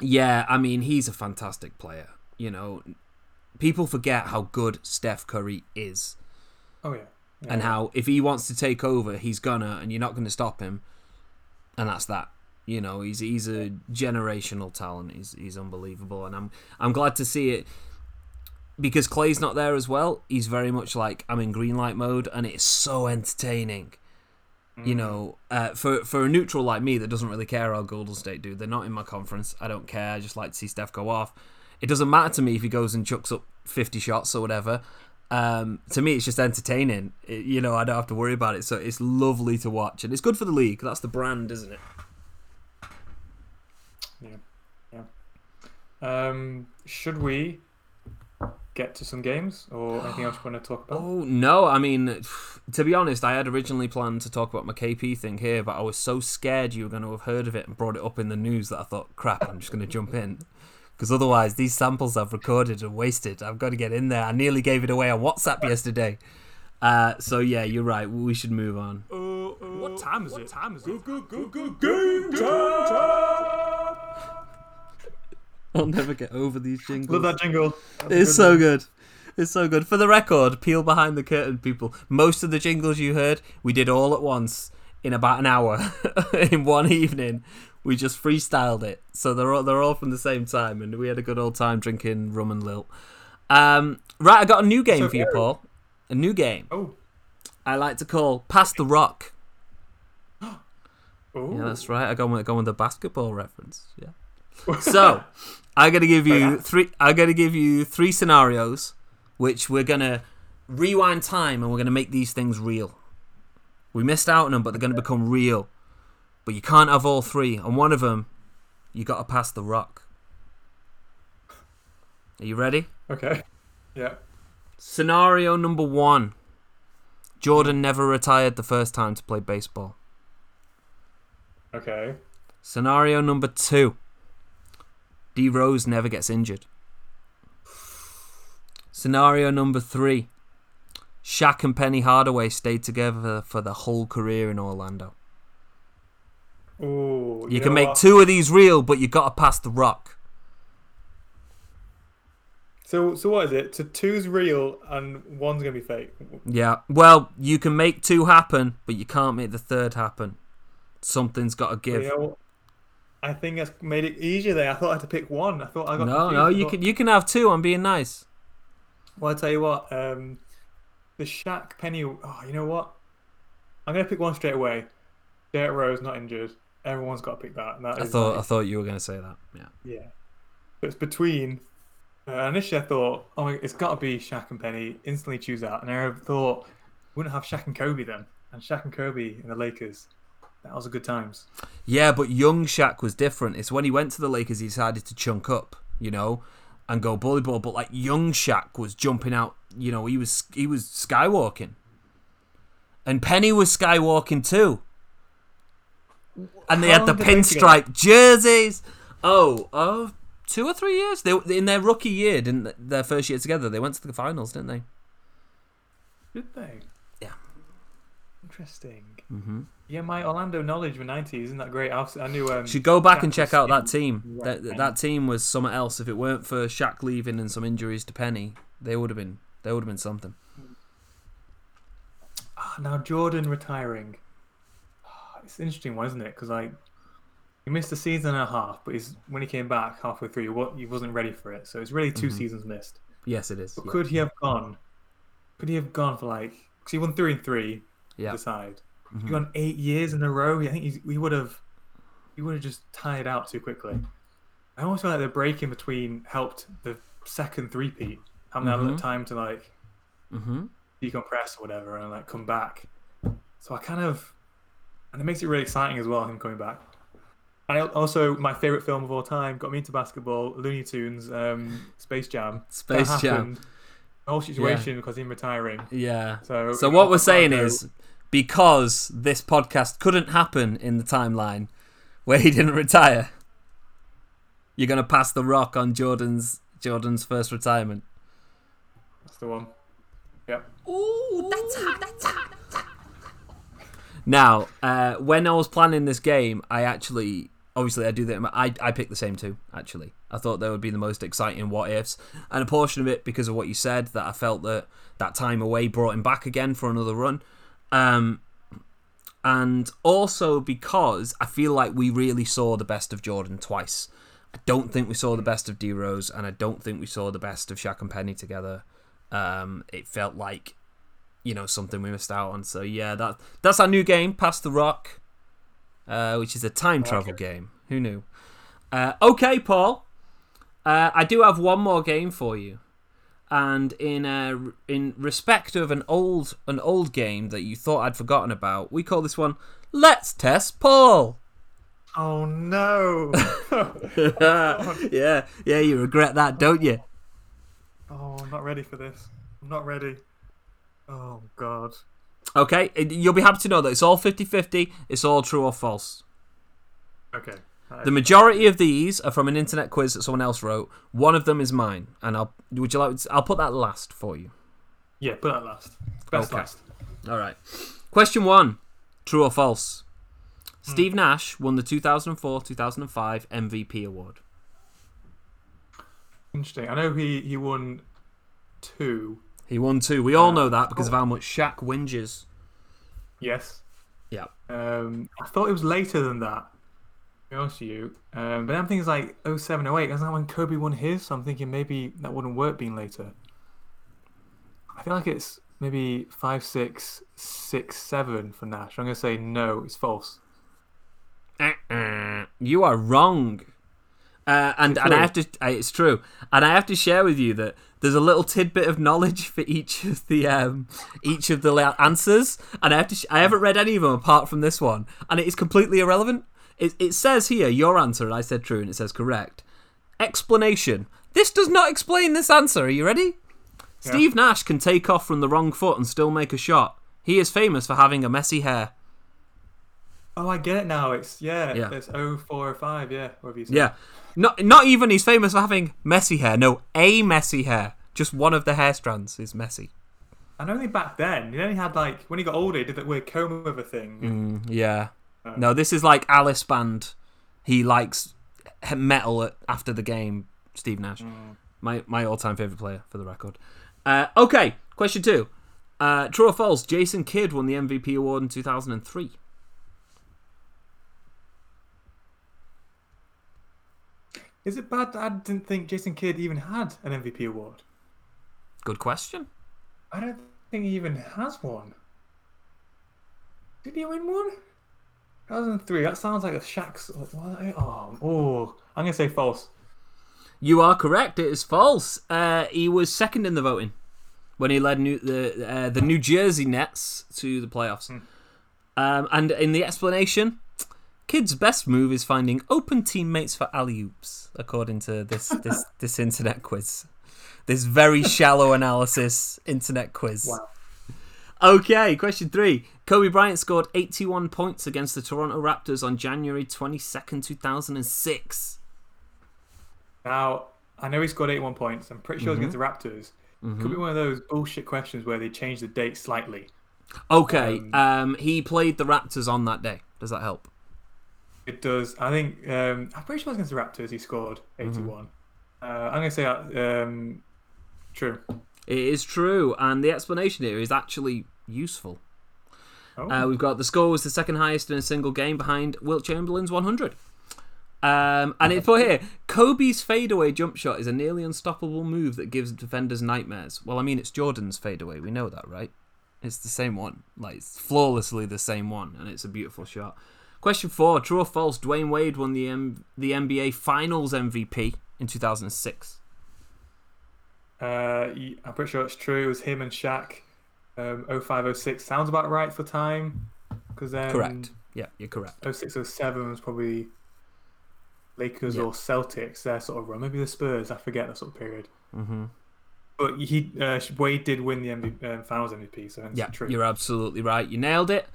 yeah, I mean, he's a fantastic player. You know, people forget how good Steph Curry is Oh yeah. yeah. and how if he wants to take over, he's gonna, and you're not to stop him. And that's that. You know, he's he's a generational talent. He's he's unbelievable, and I'm I'm glad to see it because Klay's not there as well. He's very much like I'm in green light mode, and it's so entertaining. You know, uh, for for a neutral like me that doesn't really care how Golden State do, they're not in my conference. I don't care. I just like to see Steph go off. It doesn't matter to me if he goes and chucks up 50 shots or whatever. Um, to me, it's just entertaining. It- you know, I don't have to worry about it. So it's lovely to watch, and it's good for the league. That's the brand, isn't it? Yeah, yeah. Um, should we get to some games or anything else you want to talk about? Oh no! I mean, to be honest, I had originally planned to talk about my KP thing here, but I was so scared you were going to have heard of it and brought it up in the news that I thought, crap, I'm just going to jump in. Because otherwise, these samples I've recorded are wasted. I've got to get in there. I nearly gave it away on WhatsApp yesterday. Uh, so yeah, you're right. We should move on. what time is it? Time is it? <laughs> I'll never get over these jingles. Love that jingle. That's It's good so one. good. It's so good. For the record, peel behind the curtain, people. Most of the jingles you heard, we did all at once in about an hour <laughs> in one evening. We just freestyled it, so they're all they're all from the same time, and we had a good old time drinking rum and lilt. Um, right, I got a new game So for you, Paul. A new game Oh. I like to call Pass the Rock. <gasps> Oh. Yeah, that's right. I go with, go with the basketball reference. Yeah. So, I'm gonna give you three. I'm gonna give you three scenarios, which we're gonna rewind time and we're gonna make these things real. We missed out on them, but they're gonna become real. But you can't have all three, and one of them, you got to pass the rock. Are you ready? Okay. Yeah. Scenario number one: Jordan never retired the first time to play baseball. Okay. Scenario number two: D Rose never gets injured. Scenario number three: Shaq and Penny Hardaway stayed together for the whole career in Orlando. Oh. You, can make two of these real, but you got to pass the rock. So so what is it? So two's real and one's gonna be fake. Yeah. Well, you can make two happen, but you can't make the third happen. Something's got to give. You know what? I think that's made it easier there. I thought I had to pick one. I thought I got No, no, you can you can have two. I'm being nice. Well, I tell you what. Um, the Shaq Penny. Oh, you know what? I'm gonna pick one straight away. Derrick Rose not injured. Everyone's got to pick that. That I thought like- I thought you were gonna say that. Yeah. Yeah. But it's between. Uh, initially, I thought, oh, my, it's got to be Shaq and Penny. Instantly choose that, and I thought, wouldn't have Shaq and Kobe then? And Shaq and Kobe in the Lakers. That was a good times. Yeah, but young Shaq was different. It's when he went to the Lakers, he decided to chunk up, you know, and go bully ball. But like young Shaq was jumping out, you know, he was he was skywalking, and Penny was skywalking too. And they How had the long did they together? pinstripe jerseys. Oh, oh, two or three years. They in their rookie year, didn't they- their first year together? They went to the finals, didn't they? Did they? Yeah. Interesting. Mm-hmm. Yeah, my Orlando knowledge of the 90s isn't that great. I, I knew. Um, Should go back Shaq and check out that team. Right. That that team was something else. If it weren't for Shaq leaving and some injuries to Penny, they would have been they would have been something. Ah, now Jordan retiring. Ah, it's an interesting one, isn't it? Because like he missed a season and a half, but he's when he came back halfway through, what he wasn't ready for it. So it's really 2 mm-hmm. seasons missed. Yes, it is. But yeah. could he have gone? Could he have gone for like? Because he won three and three. Yeah. Decide. Mhm. He gone eight years in a row. I think he's, we would have. He would have just tired out too quickly. I almost feel like the break in between helped the second three-peat, having that little Mhm. time to like Mm-hmm. decompress or whatever and like come back. So I kind of, and it makes it really exciting as well him coming back. And also my favorite film of all time got me into basketball, Looney Tunes, um, Space Jam. That Space Jam. The whole situation because him retiring. Yeah. So So what we're saying is because this podcast couldn't happen in the timeline where he didn't retire, you're gonna pass the rock on Jordan's Jordan's first retirement. that's the one. Yep. Ooh, that's hot, that's hot, that's hot. Now, uh, when I was planning this game, I actually, obviously, I do that. I I picked the same two. Actually, I thought they would be the most exciting what ifs, and a portion of it because of what you said that I felt that that time away brought him back again for another run, um, and also because I feel like we really saw the best of Jordan twice. I don't think we saw the best of D Rose, and I don't think we saw the best of Shaq and Penny together. Um, it felt like you know something we missed out on. So yeah, that that's our new game, Pass the Rock, uh, which is a time travel game. Who knew? Uh, okay, Paul. Uh, I do have one more game for you, and in uh, in respect of an old an old game that you thought I'd forgotten about, we call this one "Let's Test Paul." Oh no! <laughs> yeah, yeah, you regret that, don't you? oh, I'm not ready for this. I'm not ready. Oh god. Okay, you'll be happy to know that it's all 50-50, It's all true or false. Okay. The majority of these are from an internet quiz that someone else wrote. One of them is mine, and I'll would you like? I'll put that last for you. Yeah, put that last. Best Okay. last. All right. Question one: True or false? Steve Nash won the 2004-2005 MVP award. Interesting. I know he he won two. He won two. We all know that because of how much Shaq whinges. Yes. Yeah. Um, I thought it was later than that. To be honest with you. Um, but I'm thinking it's like 07, 08. Isn't that when Kobe won his? So I'm thinking maybe that wouldn't work being later. I feel like it's maybe five, six, six, seven for Nash. I'm gonna say no. It's false. Uh-uh. You are wrong. Uh, and It's and I true. have to. Uh, it's true, and I have to share with you that there's a little tidbit of knowledge for each of the um, each of the answers, and I have to. Sh- I haven't read any of them apart from this one, and it is completely irrelevant. It, it says here your answer, and I said true, and it says correct. Explanation: This does not explain this answer. Are you ready? Steve Nash can take off from the wrong foot and still make a shot. He is famous for having a messy hair. Oh, I get it now. It's yeah. Yeah. It's 04 or 05, Yeah. Whatever you said. Yeah. Not not even he's famous for having messy hair. No, a messy hair. Just one of the hair strands is messy. And only back then, he only had like when he got older, he did that weird comb over thing. Mm, yeah. No, this is like Alice Band. He likes metal at, after the game. Steve Nash, my my all time favorite player for the record. Uh, okay, question two. Uh, true or false? Jason Kidd won the MVP award in two thousand and three. Is it bad that I didn't think Jason Kidd even had an MVP award? Good question. I don't think he even has one. Did he win one? 2003. That sounds like a Shaq's. Oh, oh, I'm gonna say false. You are correct. It is false. Uh, he was second in the voting when he led New, the uh, the New Jersey Nets to the playoffs. Um, and in the explanation, Kidd's best move is finding open teammates for alley oops, according to this <laughs> this this internet quiz. This very shallow analysis internet quiz. Wow. Okay, question three. Kobe Bryant scored 81 points against the Toronto Raptors on January 22nd, 2006. Now I know he scored 81 points. I'm pretty sure Mm-hmm. it was against the Raptors. Could be one of those bullshit questions where they change the date slightly. Okay, um, he played the Raptors on that day. Does that help? It does. I think. Um, I'm pretty sure it was against the Raptors. He scored 81. Uh, I'm gonna say that. Um, true. It is true, and the explanation here is actually useful. Oh. Uh, we've got the score was the second highest in a single game behind Wilt Chamberlain's 100. Um, and it put here Kobe's fadeaway jump shot is a nearly unstoppable move that gives defenders nightmares. Well, I mean, it's Jordan's fadeaway. We know that, right? It's the same one. Like, it's flawlessly the same one, and it's a beautiful shot. Question four True or false? Dwyane Wade won the, M- the NBA Finals MVP in 2006. Uh, I'm pretty sure it's true. It was him and Shaq. Um, 0506 sounds about right for time. Because then Correct. Yeah, you're correct. 06 07 was probably Lakers Yeah. or Celtics. Their sort of run. Maybe the Spurs. I forget that sort of period. hmm But he uh, Wade did win the MVP, uh, Finals MVP. So that's Yeah, true. you're absolutely right. You nailed it.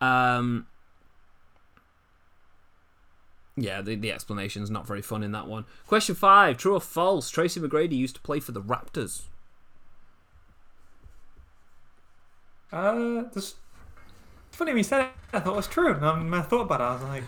Um, yeah, the, the explanation's not very fun in that one. Question five True or false? Tracy McGrady used to play for the Raptors. Uh, just funny when you said it. I thought it was true. And I thought about it. I was like,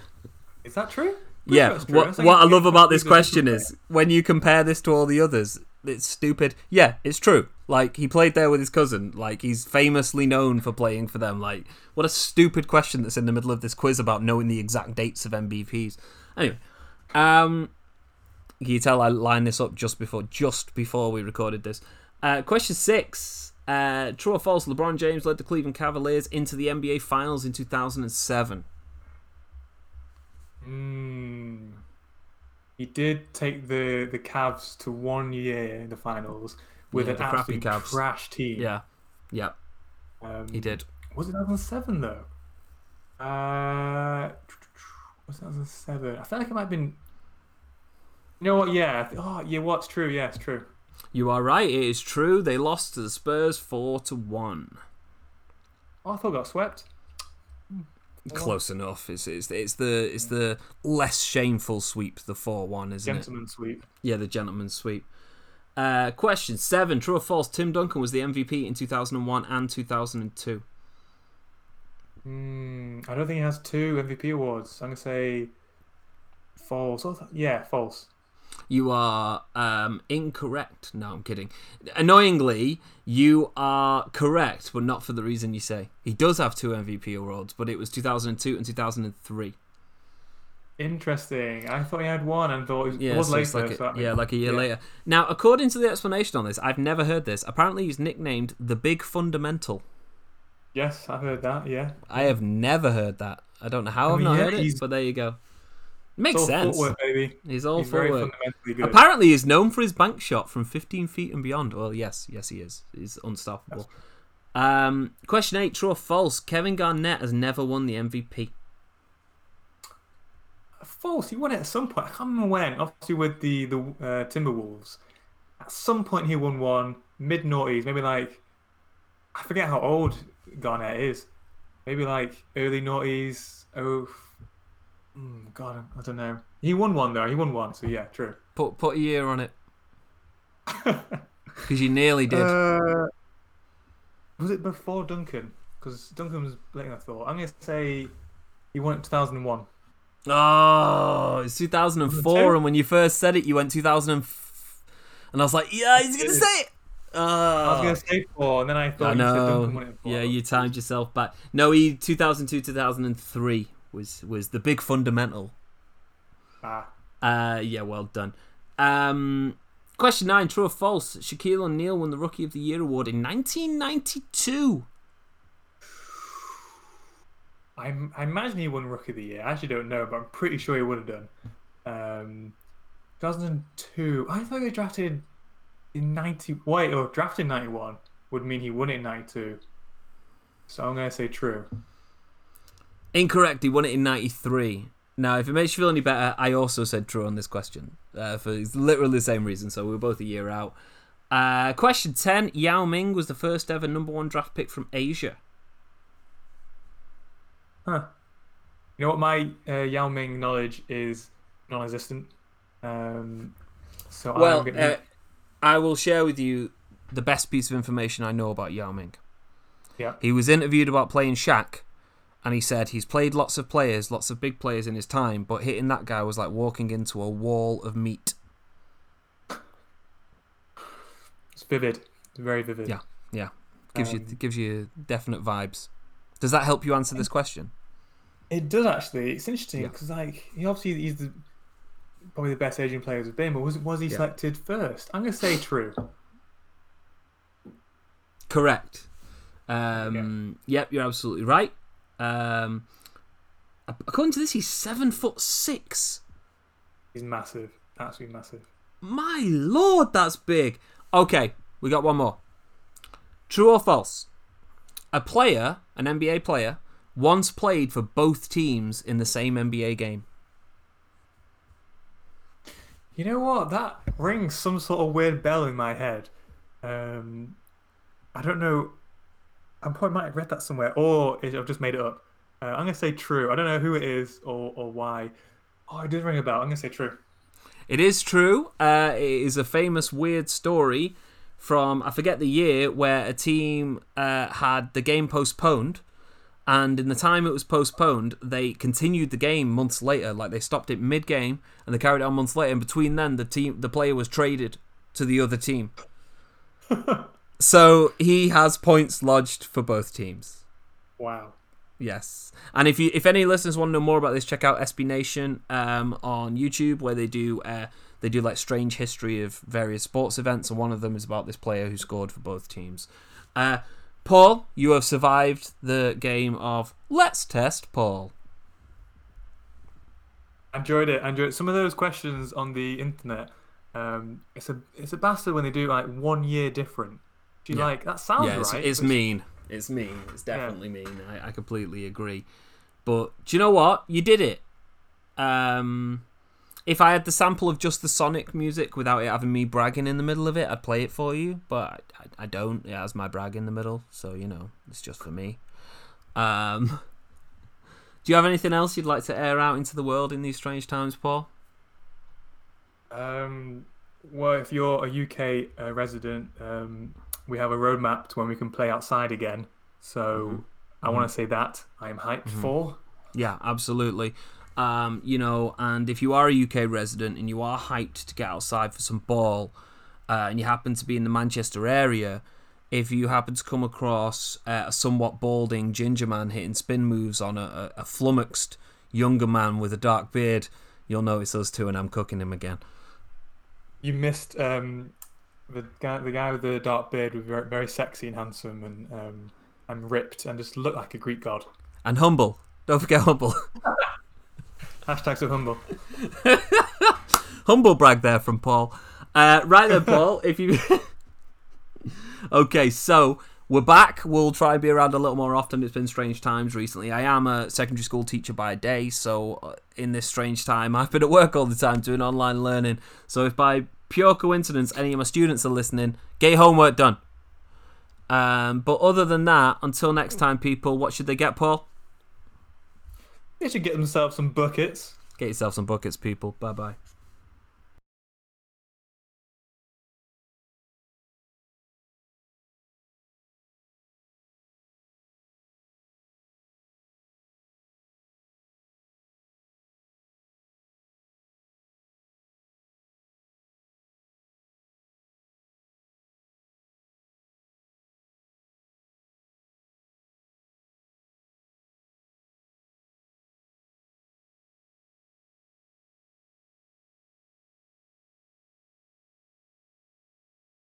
is that true? Pretty Yeah, sure what, what I love about this question is when you compare this to all the others, it's stupid. Yeah, it's true. Like, he played there with his cousin. Like, he's famously known for playing for them. Like, what a stupid question that's in the middle of this quiz about knowing the exact dates of MVPs. Anyway, um, can you tell I lined this up just before just before we recorded this? Uh, question six. Uh, true or false? LeBron James led the Cleveland Cavaliers into the NBA Finals in 2007. Hmm. He did take the the Cavs to one year in the finals with Yeah, an the crappy absolute Cavs. trash team. Yeah, yeah, um, he did. Was it 2007 though? Uh, 2007. I feel like it might have been. You know what? Yeah. Oh, yeah. What's true? Yeah, it's true. You are right. It is true. They lost to the Spurs four to one. Oh, Arthur got swept. Hmm. Close enough. It's, it's, it's, the, it's the less shameful sweep, the 4 1, isn't gentleman it? Gentleman sweep. Yeah, the gentleman sweep. Uh, question seven True or false? Tim Duncan was the MVP in 2001 and 2002. Mm, I don't think he has two MVP awards. I'm gonna say false. Yeah, false. You are um, incorrect. No, I'm kidding. Annoyingly, you are correct, but not for the reason you say. He does have two MVP awards, but it was 2002 and 2003. Interesting. I thought he had one and thought it was, yeah, so later. Like a, so yeah, like a year yeah. later. Now, according to the explanation on this, I've never heard this. Apparently, he's nicknamed the Big Fundamental. Yes, I've heard that. Yeah. I have never heard that. I don't know how I I've mean, not yeah, heard it, but there you go. Makes all sense. footwork, baby. He's all He's very footwork. fundamentally good. Apparently, he's known for his bank shot from 15 feet and beyond. Well, yes, yes, he is. He's unstoppable. Um, question eight: True or false? Kevin Garnett has never won the MVP. False. He won it at some point. I can't remember when. Obviously, with the the uh, Timberwolves, at some point he won one mid noughties. Maybe like I forget how old Garnett is. Maybe like early noughties. Oh, mm, God, I don't know. He won one though. He won one. So yeah, true. Put put a year on it <laughs> because you nearly did. Uh, was it before Duncan? Because Duncan was than I thought. I'm gonna say he won it 2001. oh, it's 2004, and when you first said it, you went 2000, and I was like, yeah, he's gonna say it. I was gonna say four, and then I thought I you said. Duncan won it four. Yeah, you timed yourself back. No, he 2002 2003 was was the big fundamental. Ah, Uh, yeah, well done. Um, question nine: True or false? Shaquille O'Neal won the Rookie of the Year award in 1992. I, I imagine he won Rookie of the Year. I actually don't know, but I'm pretty sure he would have done. Um, 2002. I thought he drafted in 90. Wait, or drafted in 91 would mean he won it in 92. So I'm gonna say true. Incorrect. He won it in 93. Now, if it makes you feel any better, I also said true on this question uh, for literally the same reason. So we are both a year out. Uh, question 10: Yao Ming was the first ever number one draft pick from Asia. Huh. You know what? My uh, Yao Ming knowledge is non-existent. Um, so Well, I'm gonna, uh, I will share with you the best piece of information I know about Yao Ming. yeah. He was interviewed about playing Shaq, and he said he's played lots of players, lots of big players in his time, but hitting that guy was like walking into a wall of meat. It's vivid. It's very vivid. Yeah. Yeah, gives you Um, gives you definite vibes. Does that help you answer this question? It does actually. It's interesting Yeah. because like he obviously he's the, probably the best Asian players have been, but was was he Yeah. selected first? I'm gonna say true. Correct. Um, Yep, you're absolutely right. Um, according to this, he's seven foot six. He's massive, absolutely massive. My lord, that's big. Okay, we got one more. True or false? A player, an NBA player, once played for both teams in the same NBA game. You know what? That rings some sort of weird bell in my head. Um, I don't know. I probably might have read that somewhere, or I've just made it up. Uh, I'm gonna say true. I don't know who it is or, or why. Oh, it did ring a bell. I'm gonna say true. It is true. Uh, it is a famous weird story from I forget the year where a team uh, had the game postponed, and in the time it was postponed, they continued the game months later. Like they stopped it mid game and they carried it on months later. And between then, the team, the player was traded to the other team. <laughs> so he has points lodged for both teams. Wow. Yes, and if you if any listeners want to know more about this, check out SB Nation um, on YouTube, where they do uh, they do like strange history of various sports events, and one of them is about this player who scored for both teams. Uh, Paul, you have survived the game of Let's Test Paul. I enjoyed it. I enjoyed it. some of those questions on the internet. Um, it's a it's a bastard when they do like one year different. Do you Yeah. like that sounds yeah, it's, right? it's but mean. It's mean. It's definitely mean. I, I completely agree. But do you know what? You did it. Um, if I had the sample of just the Sonic music without it having me bragging in the middle of it, I'd play it for you. But I, I don't. It has my brag in the middle, so you know it's just for me. Um, <laughs> do you have anything else you'd like to air out into the world in these strange times, Paul? Um, well, if you're a UK uh, resident, um, we have a roadmap to when we can play outside again. So I want to say that I am hyped for. Yeah, absolutely. Um, you know, and if you are a UK resident and you are hyped to get outside for some ball, uh, and you happen to be in the Manchester area, if you happen to come across uh, a somewhat balding ginger man hitting spin moves on a, a, flummoxed younger man with a dark beard, you'll notice those two, and I'm cooking him again. You missed um, the guy, the guy with the dark beard was very, very sexy and handsome and um, and ripped and just looked like a Greek god. And humble. Don't forget humble. <laughs> Hashtag so humble. <laughs> humble brag there from Paul. Uh, right then, Paul, if you. <laughs> okay, so we're back. We'll try and be around a little more often. It's been strange times recently. I am a secondary school teacher by day, so uh, in this strange time, <laughs> I've been at work all the time doing online learning. So if by pure coincidence any of my students are listening, get homework done. Um, but other than that, until next time, people, what should they get, Paul? They should get themselves some buckets. Get yourself some buckets, people. Bye bye.